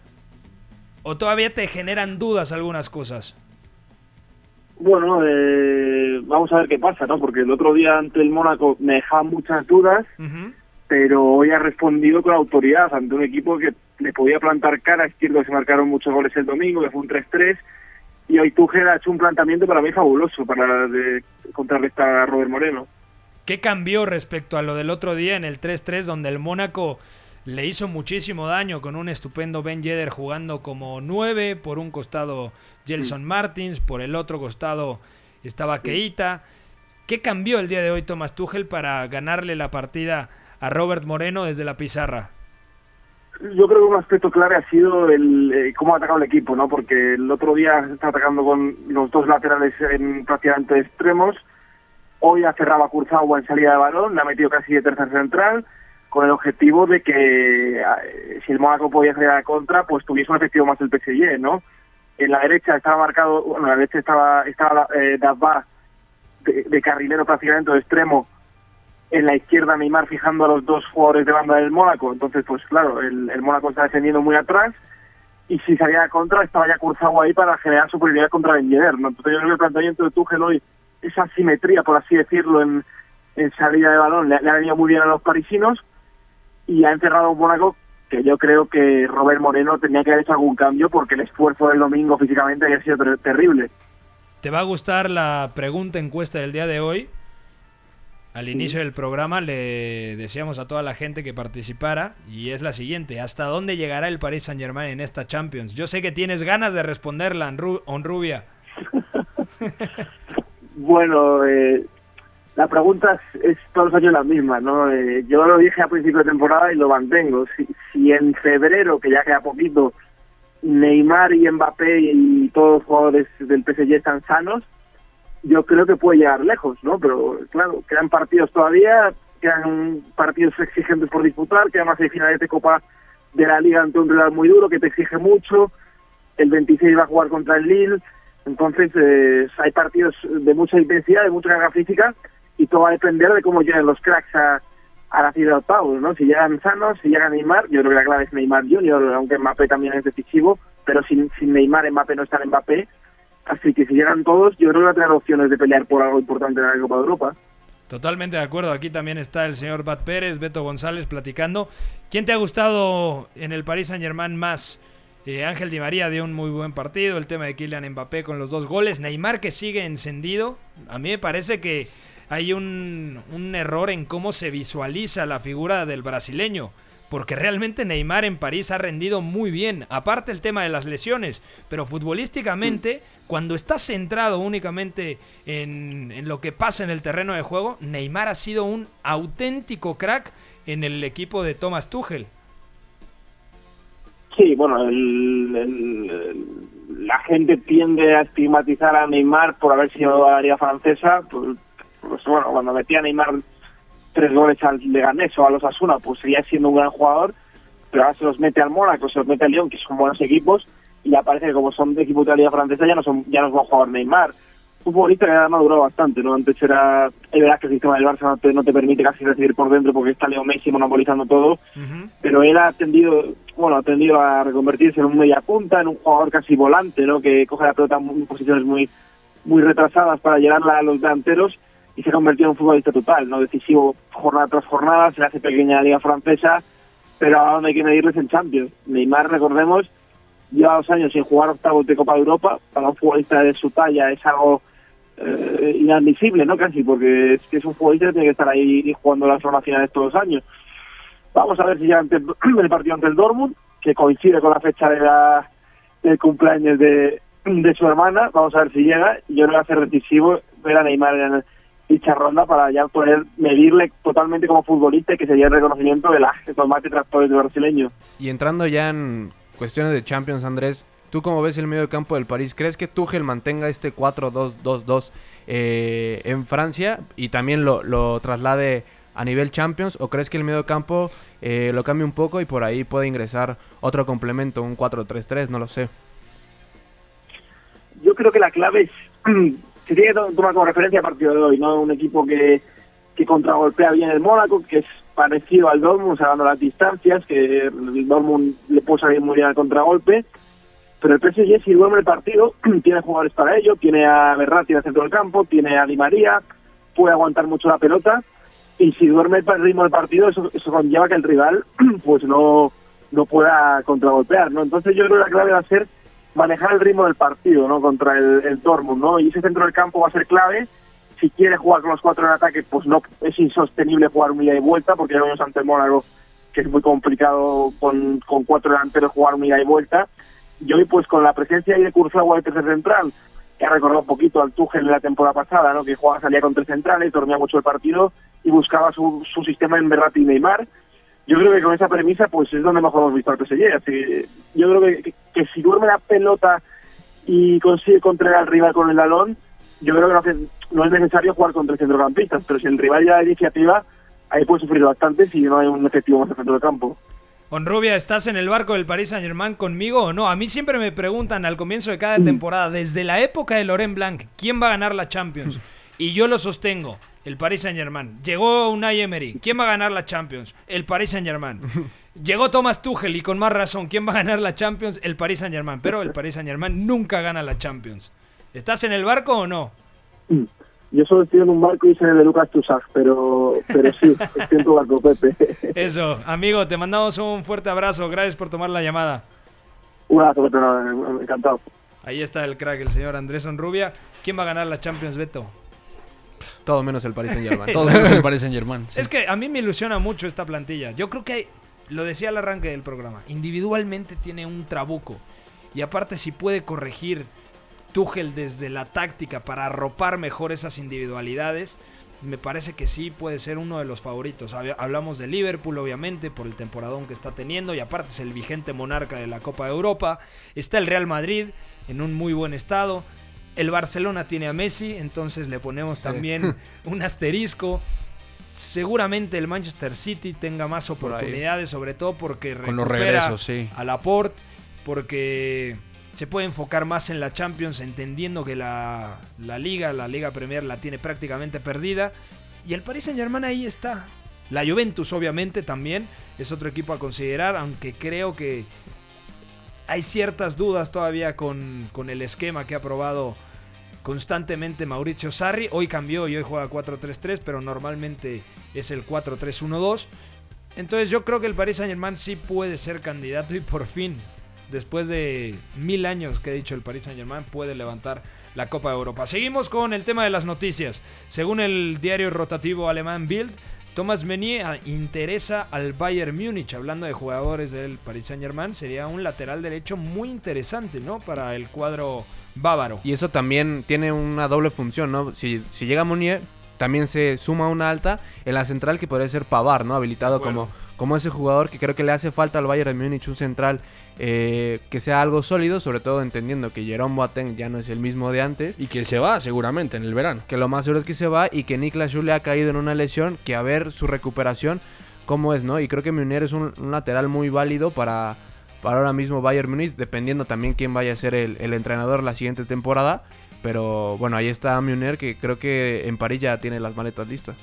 ¿O todavía te generan dudas algunas cosas? Bueno, eh, vamos a ver qué pasa, ¿no? Porque el otro día ante el Mónaco me dejaban muchas dudas, pero hoy ha respondido con autoridad ante un equipo que le podía plantar cara. Cierto que se marcaron muchos goles el domingo, que fue un 3-3, y hoy Tuchel ha hecho un planteamiento para mí fabuloso para de, contrarrestar a Robert Moreno. ¿Qué cambió respecto a lo del otro día en el 3-3 donde el Mónaco le hizo muchísimo daño con un estupendo Ben Yedder jugando como 9, por un costado Gelson Martins, por el otro costado estaba Keita. ¿Qué cambió el día de hoy Thomas Tuchel para ganarle la partida a Robert Moreno desde la pizarra? Yo creo que un aspecto clave ha sido el eh, cómo ha atacado el equipo, ¿no? Porque el otro día está atacando con los dos laterales en prácticamente extremos. Hoy ha cerrado a Kurzawa en salida de balón, la ha metido casi de tercer central, con el objetivo de que eh, si el Mónaco podía salir a la contra, pues tuviese un efectivo más el PSG, ¿no? En la derecha estaba marcado, bueno, en la derecha estaba, estaba eh, de, de carrilero prácticamente de extremo, en la izquierda Neymar fijando a los dos jugadores de banda del Mónaco. Entonces, pues claro, el, el Mónaco está defendiendo muy atrás y si salía contra estaba ya Kurzawa ahí para generar superioridad contra Ben Yedder, ¿no? Entonces yo creo que el planteamiento de Tuchel hoy, esa simetría, por así decirlo, en, en salida de balón, le, le ha venido muy bien a los parisinos y ha encerrado a Mónaco que yo creo que Robert Moreno tenía que haber hecho algún cambio porque el esfuerzo del domingo físicamente había sido ter- terrible. ¿Te va a gustar la pregunta encuesta del día de hoy? Al inicio del programa le decíamos a toda la gente que participara y es la siguiente, ¿hasta dónde llegará el Paris Saint Germain en esta Champions? Yo sé que tienes ganas de responderla, Onru- Onrubia. <laughs> Bueno, eh, la pregunta es, es todos los años la misma, ¿no? Eh, yo lo dije a principio de temporada y lo mantengo. Si, si en febrero, que ya queda poquito, Neymar y Mbappé y todos los jugadores del PSG están sanos, yo creo que puede llegar lejos, ¿no? Pero claro, quedan partidos todavía, quedan partidos exigentes por disputar, quedan más finales de Copa de la Liga ante un rival muy duro que te exige mucho. El 26 va a jugar contra el Lille, entonces eh, hay partidos de mucha intensidad, de mucha carga física y todo va a depender de cómo lleguen los cracks a, a la ciudad de octavos, ¿no? Si llegan sanos, si llega Neymar, yo creo que la clave es Neymar Junior, aunque Mbappé también es decisivo, pero sin, sin Neymar, Mbappé no está en Mbappé, así que si llegan todos, yo creo que a tener opciones de pelear por algo importante en la Copa de Europa. Totalmente de acuerdo. Aquí también está el señor Bat Pérez, Beto González platicando. ¿Quién te ha gustado en el Paris Saint Germain más? Eh, Ángel Di María dio un muy buen partido. El tema de Kylian Mbappé con los dos goles. Neymar que sigue encendido. A mí me parece que hay un error en cómo se visualiza la figura del brasileño porque realmente Neymar en París ha rendido muy bien, aparte el tema de las lesiones, pero futbolísticamente, cuando estás centrado únicamente en, en, lo que pasa en el terreno de juego, Neymar ha sido un auténtico crack en el equipo de Thomas Tuchel. Sí, bueno, el, el, la gente tiende a estigmatizar a Neymar por haber sido a la liga francesa, pues, pues bueno, cuando metía a Neymar tres goles al Leganés o a los Asuna, pues seguía siendo un gran jugador, pero ahora se los mete al Mónaco, se los mete al Lyon, que son buenos equipos, y ya parece que como son de equipo de la Liga Francesa ya no son ya no es buen jugador Neymar. Un futbolista que ha madurado bastante, ¿no? Antes era, es verdad que el sistema del Barça no te, no te permite casi recibir por dentro porque está Leo Messi monopolizando todo, pero él ha tendido, bueno, ha tendido a reconvertirse en un media punta, en un jugador casi volante, ¿no? Que coge la pelota en posiciones muy muy retrasadas para llegarla a los delanteros y se ha convertido en un futbolista total, no decisivo jornada tras jornada, se hace pequeña la liga francesa, pero ahora donde hay que medirles en Champions. Neymar, recordemos, lleva dos años sin jugar octavos de Copa de Europa, para un futbolista de su talla es algo eh, inadmisible, ¿no? Casi, porque es es un futbolista que tiene que estar ahí jugando las finales todos los años. Vamos a ver si llega ante <clears throat> el partido ante el Dortmund, que coincide con la fecha de la, del cumpleaños de, de su hermana, vamos a ver si llega, yo creo que va a ser decisivo ver a Neymar en el dicha ronda para ya poder medirle totalmente como futbolista y que sería el reconocimiento de la tomate tractores de brasileño. Y entrando ya en cuestiones de Champions, Andrés, ¿tú cómo ves el medio de campo del París? ¿Crees que Tuchel mantenga este 4-2-2-2 eh, en Francia y también lo, lo, traslade a nivel Champions? ¿O crees que el medio de campo eh, lo cambie un poco y por ahí puede ingresar otro complemento, un 4-3-3? No lo sé. Yo creo que la clave es <clears throat> se tiene que tomar como referencia el partido de hoy, ¿no? Un equipo que, que contragolpea bien el Mónaco, que es parecido al Dortmund, sacando las distancias, que el Dortmund le puede salir muy bien al contragolpe, pero el PSG si duerme el partido, <clears throat> tiene jugadores para ello, tiene a Berratti en el centro del campo, tiene a Di María, puede aguantar mucho la pelota, y si duerme el ritmo del partido, eso, eso conlleva que el rival <clears throat> pues no, no pueda contragolpear, ¿no? Entonces yo creo que la clave va a ser manejar el ritmo del partido, ¿no? Contra el, el Dortmund, ¿no? Y ese centro del campo va a ser clave. Si quiere jugar con los cuatro en ataque, pues no es insostenible jugar un y vuelta, porque ya vemos ante Mónaco que es muy complicado con, con cuatro delanteros jugar un y vuelta. Y hoy, pues con la presencia ahí de Kurzawa de tercer central, que ha recordado un poquito al Tuchel en la temporada pasada, ¿no? Que jugaba, salía con tres centrales, dormía mucho el partido y buscaba su, su sistema en Berratti y Neymar yo creo que con esa premisa pues es donde mejor hemos visto al PSG. Así yo creo que, que, que, si duerme la pelota y consigue contraer al rival con el balón, yo creo que no, hace, no es necesario jugar contra centrocampistas, pero si el rival ya da iniciativa, ahí puede sufrir bastante si no hay un efectivo más en el centro del campo. Rubia, ¿estás en el barco del Paris Saint Germain conmigo o no? A mí siempre me preguntan al comienzo de cada temporada, desde la época de Laurent Blanc, ¿quién va a ganar la Champions? <laughs> Y yo lo sostengo el Paris Saint Germain. Llegó Unai Emery, ¿quién va a ganar la Champions? El Paris Saint Germain. <laughs> Llegó Thomas Tuchel y con más razón, ¿quién va a ganar la Champions? El Paris Saint Germain. Pero el Paris Saint Germain nunca gana la Champions. ¿Estás en el barco o no? Yo solo estoy en un barco y soy de Lucas Tusac, pero, pero sí, <laughs> estoy en tu barco, Pepe. Eso, amigo, te mandamos un fuerte abrazo. Gracias por tomar la llamada. Un abrazo, Pepe, encantado. Ahí está el crack, el señor Andrés Onrubia. ¿Quién va a ganar la Champions, Beto? Todo menos el Paris Saint Germain. Todo menos el Paris Saint Germain. Sí. Es que a mí me ilusiona mucho esta plantilla. Yo creo que, lo decía al arranque del programa, individualmente tiene un trabuco. Y aparte si puede corregir Tuchel desde la táctica para arropar mejor esas individualidades, me parece que sí puede ser uno de los favoritos. Hab- Hablamos de Liverpool, obviamente, por el temporadón que está teniendo, y aparte es el vigente monarca de la Copa de Europa. Está el Real Madrid en un muy buen estado. El Barcelona tiene a Messi, entonces le ponemos también <laughs> un asterisco. Seguramente el Manchester City tenga más oportunidades, sobre todo porque Con los regresos, sí. a Laporte, porque se puede enfocar más en la Champions, entendiendo que la, la Liga, la Liga Premier la tiene prácticamente perdida. Y el Paris Saint Germain ahí está. La Juventus, obviamente, también es otro equipo a considerar, aunque creo que hay ciertas dudas todavía con, con el esquema que ha probado constantemente Mauricio Sarri. Hoy cambió y hoy juega 4-3-3, pero normalmente es el 4-3-1-2. Entonces yo creo que el Paris Saint Germain sí puede ser candidato y por fin, después de mil años que he dicho el Paris Saint Germain, puede levantar la Copa de Europa. Seguimos con el tema de las noticias. Según el diario rotativo alemán Bild, Thomas Meunier interesa al Bayern Múnich. Hablando de jugadores del Paris Saint Germain, sería un lateral derecho muy interesante, ¿no? Para el cuadro bávaro. Y eso también tiene una doble función, ¿no? Si, si llega Munier, también se suma una alta en la central que podría ser Pavar, ¿no? Habilitado como, como ese jugador que creo que le hace falta al Bayern de Múnich, un central eh, que sea algo sólido, sobre todo entendiendo que Jerome Boateng ya no es el mismo de antes. Y que se va seguramente en el verano. Que lo más seguro es que se va y que Niklas Schule ha caído en una lesión que a ver su recuperación cómo es, ¿no? Y creo que Munier es un, un lateral muy válido para, para ahora mismo Bayern Múnich, dependiendo también quién vaya a ser el, el entrenador la siguiente temporada. Pero bueno, ahí está Munier que creo que en París ya tiene las maletas listas.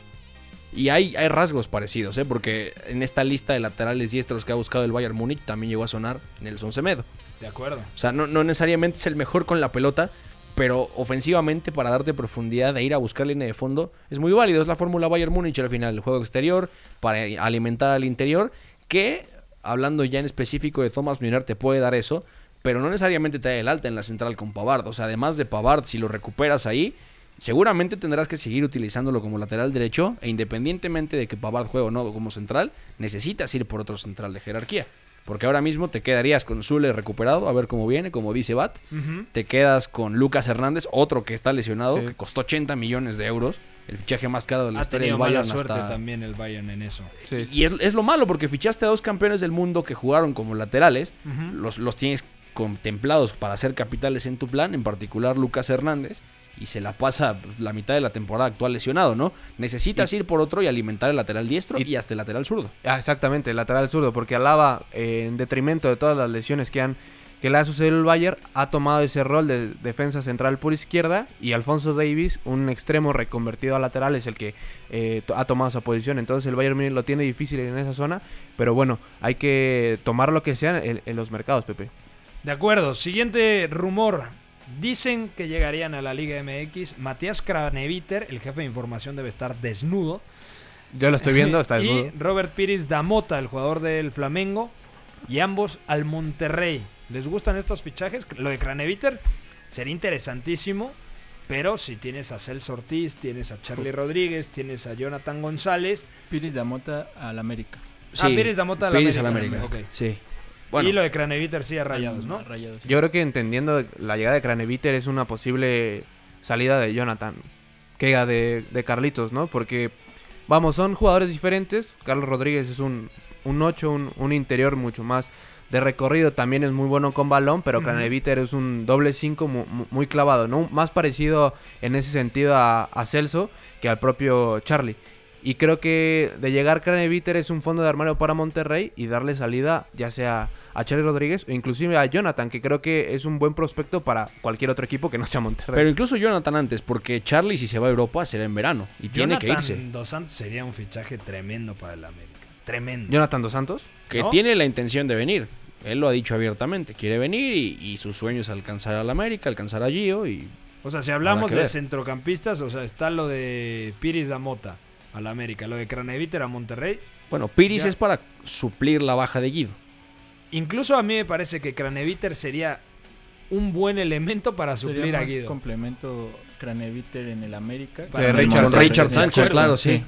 Y hay, hay rasgos parecidos, ¿eh? porque en esta lista de laterales diestros que ha buscado el Bayern Múnich también llegó a sonar Nelson Semedo. De acuerdo. O sea, no, no necesariamente es el mejor con la pelota, pero ofensivamente para darte profundidad e ir a buscar línea de fondo es muy válido. Es la fórmula Bayern Múnich al final, el juego exterior para alimentar al interior, que hablando ya en específico de Thomas Müller te puede dar eso, pero no necesariamente te da el alta en la central con Pavard. O sea, además de Pavard, si lo recuperas ahí, seguramente tendrás que seguir utilizándolo como lateral derecho e independientemente de que Pavard juegue o no como central, necesitas ir por otro central de jerarquía. Porque ahora mismo te quedarías con Zule recuperado, a ver cómo viene, como dice Bat. Te quedas con Lucas Hernández, otro que está lesionado, Sí. que costó 80 millones de euros. El fichaje más caro de la Ha historia del mala Bayern suerte hasta- también el Bayern en eso. Y es, es lo malo, porque fichaste a dos campeones del mundo que jugaron como laterales. Los, los tienes contemplados para ser capitales en tu plan, en particular Lucas Hernández. Y se la pasa la mitad de la temporada actual lesionado, ¿no? Necesitas ir por otro y alimentar el lateral diestro y, hasta el lateral zurdo. Ah, exactamente, el lateral zurdo, porque Alaba, eh, en detrimento de todas las lesiones que han que le ha sucedido el Bayern, ha tomado ese rol de defensa central por izquierda y Alfonso Davis, un extremo reconvertido a lateral, es el que eh, to- ha tomado esa posición. Entonces el Bayern lo tiene difícil en esa zona, pero bueno, hay que tomar lo que sea en, en los mercados, Pepe. De acuerdo, siguiente rumor. Dicen que llegarían a la Liga MX. Matías Craneviter, el jefe de información, debe estar desnudo. Yo lo estoy viendo, está <laughs> y desnudo. Robert Piris Damota, el jugador del Flamengo. Y ambos al Monterrey. ¿Les gustan estos fichajes? Lo de Craneviter sería interesantísimo. Pero si tienes a Celso Ortiz, tienes a Charlie Rodríguez, tienes a Jonathan González. Piris Damota al América. ah, Piris Damota al Piris América. al América, ok. sí. Y lo de Craneviter sí a rayados, ¿no? Yo creo que entendiendo la llegada de Craneviter es una posible salida de Jonathan, que de, de Carlitos, ¿no? Porque, vamos, son jugadores diferentes. Carlos Rodríguez es un, un 8, un, un interior mucho más de recorrido, también es muy bueno con balón, pero Ujú. Craneviter es un doble 5 mu- mu- muy, clavado, ¿no? Más parecido en ese sentido a, a Celso que al propio Charlie. Y creo que de llegar Craneviter es un fondo de armario para Monterrey y darle salida ya sea a Charlie Rodríguez o inclusive a Jonathan, que creo que es un buen prospecto para cualquier otro equipo que no sea Monterrey. Pero incluso Jonathan antes, porque Charlie si se va a Europa será en verano y tiene que Jonathan irse. Dos Santos sería un fichaje tremendo para el América. Tremendo. Jonathan Dos Santos. Que ¿No? tiene la intención de venir. Él lo ha dicho abiertamente. Quiere venir y, y su sueño es alcanzar al América, alcanzar a Gio y... O sea, si hablamos de centrocampistas, o sea, está lo de Piris Damota al América, lo de Craneviter a Monterrey. Bueno, Piris Ya. es para suplir la baja de Guido. Incluso a mí me parece que Craneviter sería un buen elemento para Sería suplir a más Guido. complemento Craneviter en el América. Para Richard, Richard Richard Sánchez, claro, sí.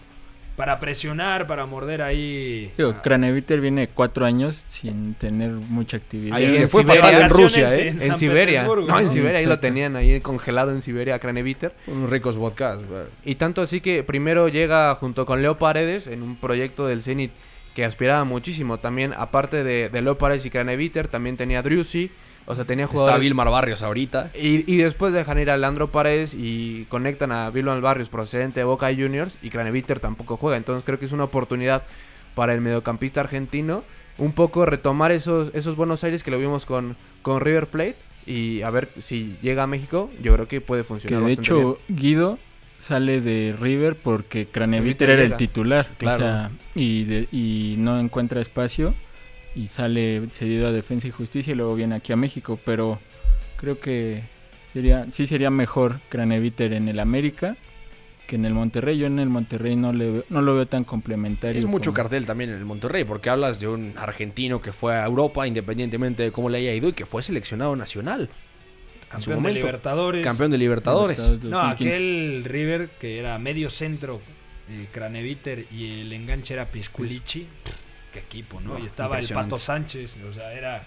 para presionar, para morder ahí. Digo, a- Craneviter viene cuatro años sin tener mucha actividad. Ahí en fue Siberia, fatal en Rusia, ¿eh? En, en Siberia. No, en. Siberia, ahí lo tenían ahí congelado en Siberia a Craneviter. Unos ricos vodkas. Y tanto así que primero llega junto con Leo Paredes en un proyecto del Zenit que aspiraba muchísimo. También, aparte de, Paredes y Craneviter, también tenía Driussi. O sea, tenía Está jugadores... Vilmar Barrios ahorita. Y, y después dejan ir a Leandro Paredes y conectan a Vilman Barrios procedente de Boca Juniors y Craneviter tampoco juega. Entonces creo que es una oportunidad para el mediocampista argentino un poco retomar esos, esos Buenos Aires que lo vimos con, con River Plate y a ver si llega a México. Yo creo que puede Que funcionar. de bastante hecho bien. Guido sale de River porque Craneviter era el titular. o Claro. sea, y, de- y no encuentra espacio y sale cedido a Defensa y Justicia y luego viene aquí a México. Pero creo que sería sí sería mejor Craneviter en el América que en el Monterrey. Yo en el Monterrey no, le, veo- no lo veo tan complementario. Es mucho como- cartel también en el Monterrey, porque hablas de un argentino que fue a Europa, independientemente de cómo le haya ido, y que fue seleccionado nacional. Su Campeón de. Libertadores. Campeón de Libertadores. Libertadores No, 2015. aquel River que era medio centro, eh, Craneviter y el enganche era Pisculici. Qué equipo, ¿no? Y estaba el. Pato Sánchez, o sea, era,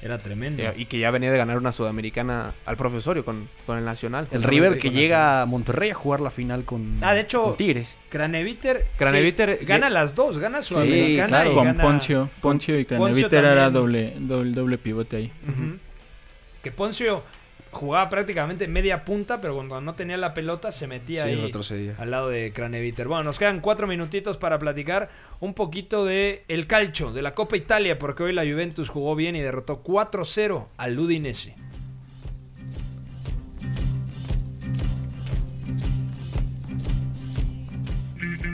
era tremendo. Eh, Y que ya venía de ganar una sudamericana al profesorio con, con el Nacional. El River que llega a Monterrey a jugar la final con, Ah, de hecho, con Tigres. Craneviter, Craneviter, sí, gana las dos, gana Sí, Sudamericana claro. y Con gana- Poncio, Poncio y Poncio Craneviter era también. doble, doble, doble pivote ahí. Que Poncio jugaba prácticamente media punta, pero cuando no tenía la pelota se metía Sí, ahí retrocedía. al lado de Craneviter. Bueno, nos quedan cuatro minutitos para platicar un poquito de el calcio, de la Copa Italia, porque hoy la Juventus jugó bien y derrotó 4-0 al Udinese.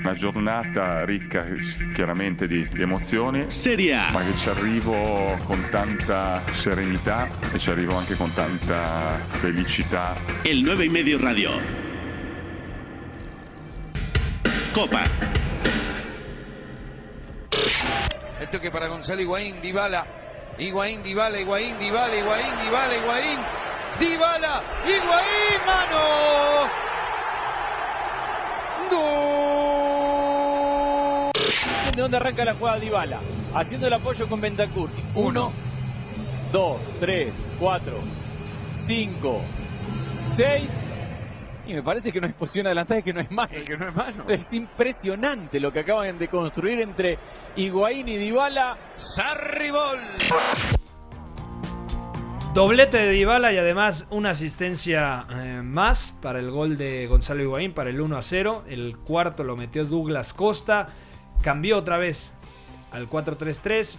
Una giornata ricca chiaramente di, di emozioni, Serie A. ma che ci arrivo con tanta serenità e ci arrivo anche con tanta felicità. El 9 y medio radio. Copa. El toque para Gonzalo Higuaín, Dybala. Higuaín, Dybala, Higuaín, Dybala, Higuaín, Dybala, Higuaín. Dybala, Higuaín, mano. De dónde arranca la jugada Dybala, haciendo el apoyo con Bentancur. Uno, dos, tres, cuatro, cinco, seis. Y me parece que no es posición adelantada y que no es mano. que no es mano. Es impresionante lo que acaban de construir entre Higuaín y Dybala. Sarribol. Doblete de Dybala y además una asistencia eh, más para el gol de Gonzalo Higuaín para el 1 a 0. El cuarto lo metió Douglas Costa. Cambió otra vez al 4-3-3.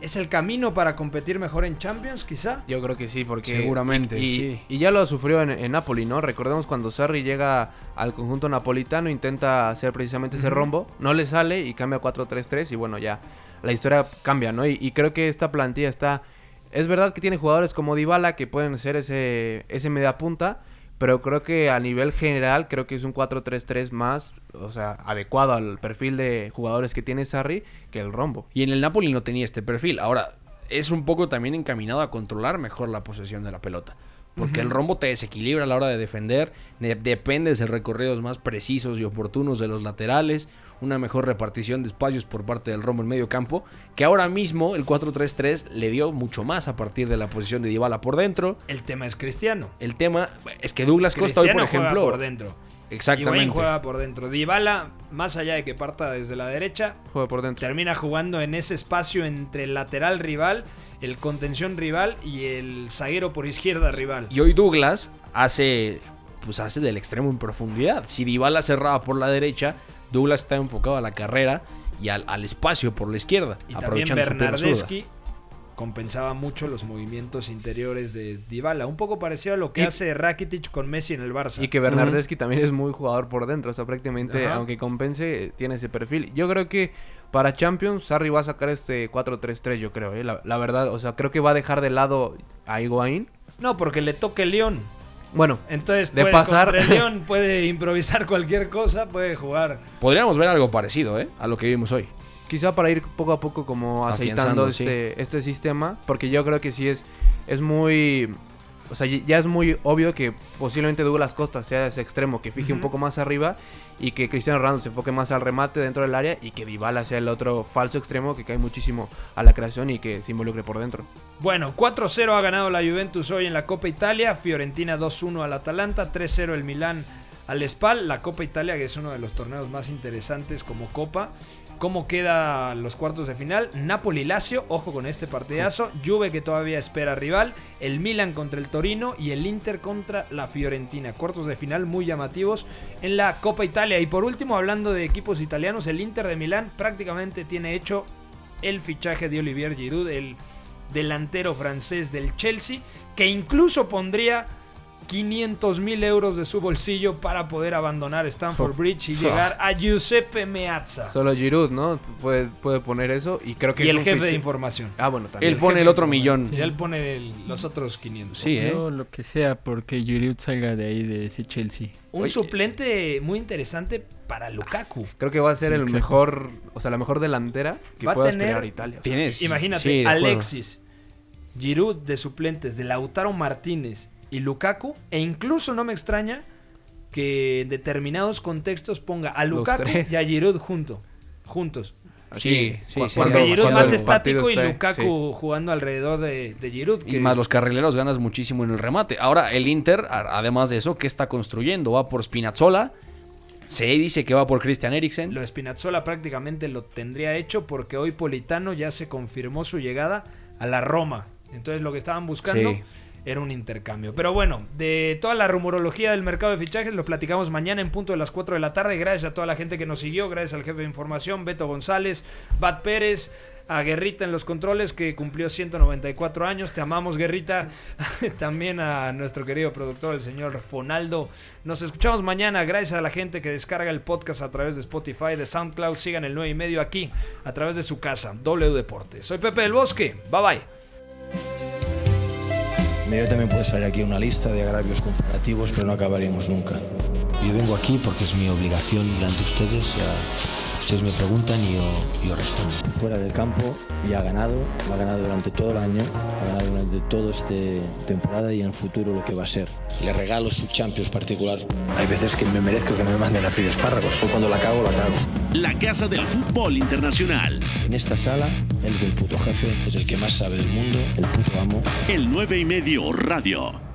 ¿Es el camino para competir mejor en Champions, quizá? Yo creo que sí, porque... Seguramente, y, y- sí. Y ya lo sufrió en, en Napoli, ¿no? Recordemos cuando Sarri llega al conjunto napolitano, intenta hacer precisamente ese rombo, no le sale y cambia a 4-3-3 y bueno, ya la historia cambia, ¿no? Y, y creo que esta plantilla está... Es verdad que tiene jugadores como Dybala que pueden ser ese, ese media punta, pero creo que a nivel general creo que es un 4-3-3 más, o sea, adecuado al perfil de jugadores que tiene Sarri que el rombo. Y en el Napoli no tenía este perfil. Ahora, es un poco también encaminado a controlar mejor la posesión de la pelota. Porque el rombo te desequilibra a la hora de defender. dependes de recorridos más precisos y oportunos de los laterales. Una mejor repartición de espacios por parte del rombo en medio campo. Que ahora mismo el 4-3-3 le dio mucho más a partir de la posición de Dybala por dentro. El tema es Cristiano. El tema es que Douglas Costa hoy, por Cristiano juega ejemplo. por dentro. Exactamente. Higuaín juega por dentro. Dybala, más allá de que parta desde la derecha, Juega por dentro. termina jugando en ese espacio entre el lateral rival, el contención rival y el zaguero por izquierda rival. Y hoy Douglas hace, pues hace del extremo en profundidad. Si Dybala cerraba por la derecha, Douglas está enfocado a la carrera y al, al espacio por la izquierda, Y también aprovechando su zurda. Bernardeschi compensaba mucho los movimientos interiores de Dybala. Un poco parecido a lo que Y- hace Rakitic con Messi en el Barça. Y que Bernardeschi también es muy jugador por dentro, o sea, prácticamente, Ajá. aunque compense, tiene ese perfil. Yo creo que para Champions, Sarri va a sacar este 4-3-3, yo creo, ¿eh? la, la verdad, o sea, creo que va a dejar de lado a Higuaín. No, porque le toca el León. Bueno, Entonces, de puede, pasar... el <laughs> León puede improvisar cualquier cosa, puede jugar. Podríamos ver algo parecido, ¿eh? A lo que vimos hoy. Quizá para ir poco a poco como aceitando sí. este, este sistema, porque yo creo que sí es, es muy o sea, ya es muy obvio que posiblemente Douglas Costa sea ese extremo que fije un poco más arriba y que Cristiano Ronaldo se enfoque más al remate dentro del área y que Dybala sea el otro falso extremo que cae muchísimo a la creación y que se involucre por dentro. Bueno, 4-0 ha ganado la Juventus hoy en la Copa Italia, Fiorentina 2-1 al Atalanta, 3-0 el Milán al Spal, la Copa Italia que es uno de los torneos más interesantes como Copa. ¿Cómo queda los cuartos de final? Napoli-Lazio, ojo con este partidazo, Juve que todavía espera rival, el Milan contra el Torino y el Inter contra la Fiorentina. Cuartos de final muy llamativos en la Copa Italia. Y por último, hablando de equipos italianos, el Inter de Milán prácticamente tiene hecho el fichaje de Olivier Giroud, el delantero francés del Chelsea, que incluso pondría 500 mil euros de su bolsillo para poder abandonar Stamford Bridge y <laughs> llegar a Giuseppe Meazza. Solo Giroud, ¿no? Puede, puede poner eso y creo que Y es el un jefe de información. Ah, bueno, también. Él pone el otro millón. Sí, él pone el- los otros 500. Sí, ¿eh? Yo lo que sea porque Giroud salga de ahí de ese Chelsea. Un suplente muy interesante para Lukaku. Creo que va a ser Sí, el exacto. mejor, o sea, la mejor delantera que Va a pueda tener- esperar Italia. O sea, Tienes. Imagínate, sí. Alexis, Giroud de suplentes, de Lautaro Martínez y Lukaku, e incluso no me extraña que en determinados contextos ponga a Lukaku y a Giroud junto, juntos. Sí, sí, sí. Porque Cuando- Giroud cuando más estático y Lukaku jugando alrededor de, de Giroud. Y más los carrileros ganas muchísimo en el remate. Ahora, el Inter, además de eso, ¿qué está construyendo? Va por Spinazzola. Se dice que va por Christian Eriksen. Lo de Spinazzola prácticamente lo tendría hecho porque hoy Politano ya se confirmó su llegada a la Roma. Entonces lo que estaban buscando Sí. Era un intercambio. Pero bueno, de toda la rumorología del mercado de fichajes lo platicamos mañana en punto de las 4 de la tarde. Gracias a toda la gente que nos siguió, gracias al jefe de información, Beto González, Bat Pérez. A Guerrita en los controles que cumplió 194 años. Te amamos, Guerrita. <laughs> También a nuestro querido productor, el señor Fonaldo. Nos escuchamos mañana. Gracias a la gente que descarga el podcast a través de Spotify, de SoundCloud. Sigan el 9 y medio aquí a través de su casa. W Deportes. Soy Pepe del Bosque. Bye bye. Mira, también puede salir aquí una lista de agravios comparativos, pero no acabaríamos nunca. Yo vengo aquí porque es mi obligación delante de ustedes. Ustedes me preguntan y yo, yo respondo. Fuera del campo y ha ganado, lo ha ganado durante todo el año, ha ganado durante toda esta temporada y en el futuro lo que va a ser. Le regalo su Champions particular. Hay veces que me merezco que me manden a freír espárragos. O cuando la cago, la cago. La Casa del Fútbol Internacional. En esta sala, él es el puto jefe, es el que más sabe del mundo, el puto amo. El 9 y medio Radio.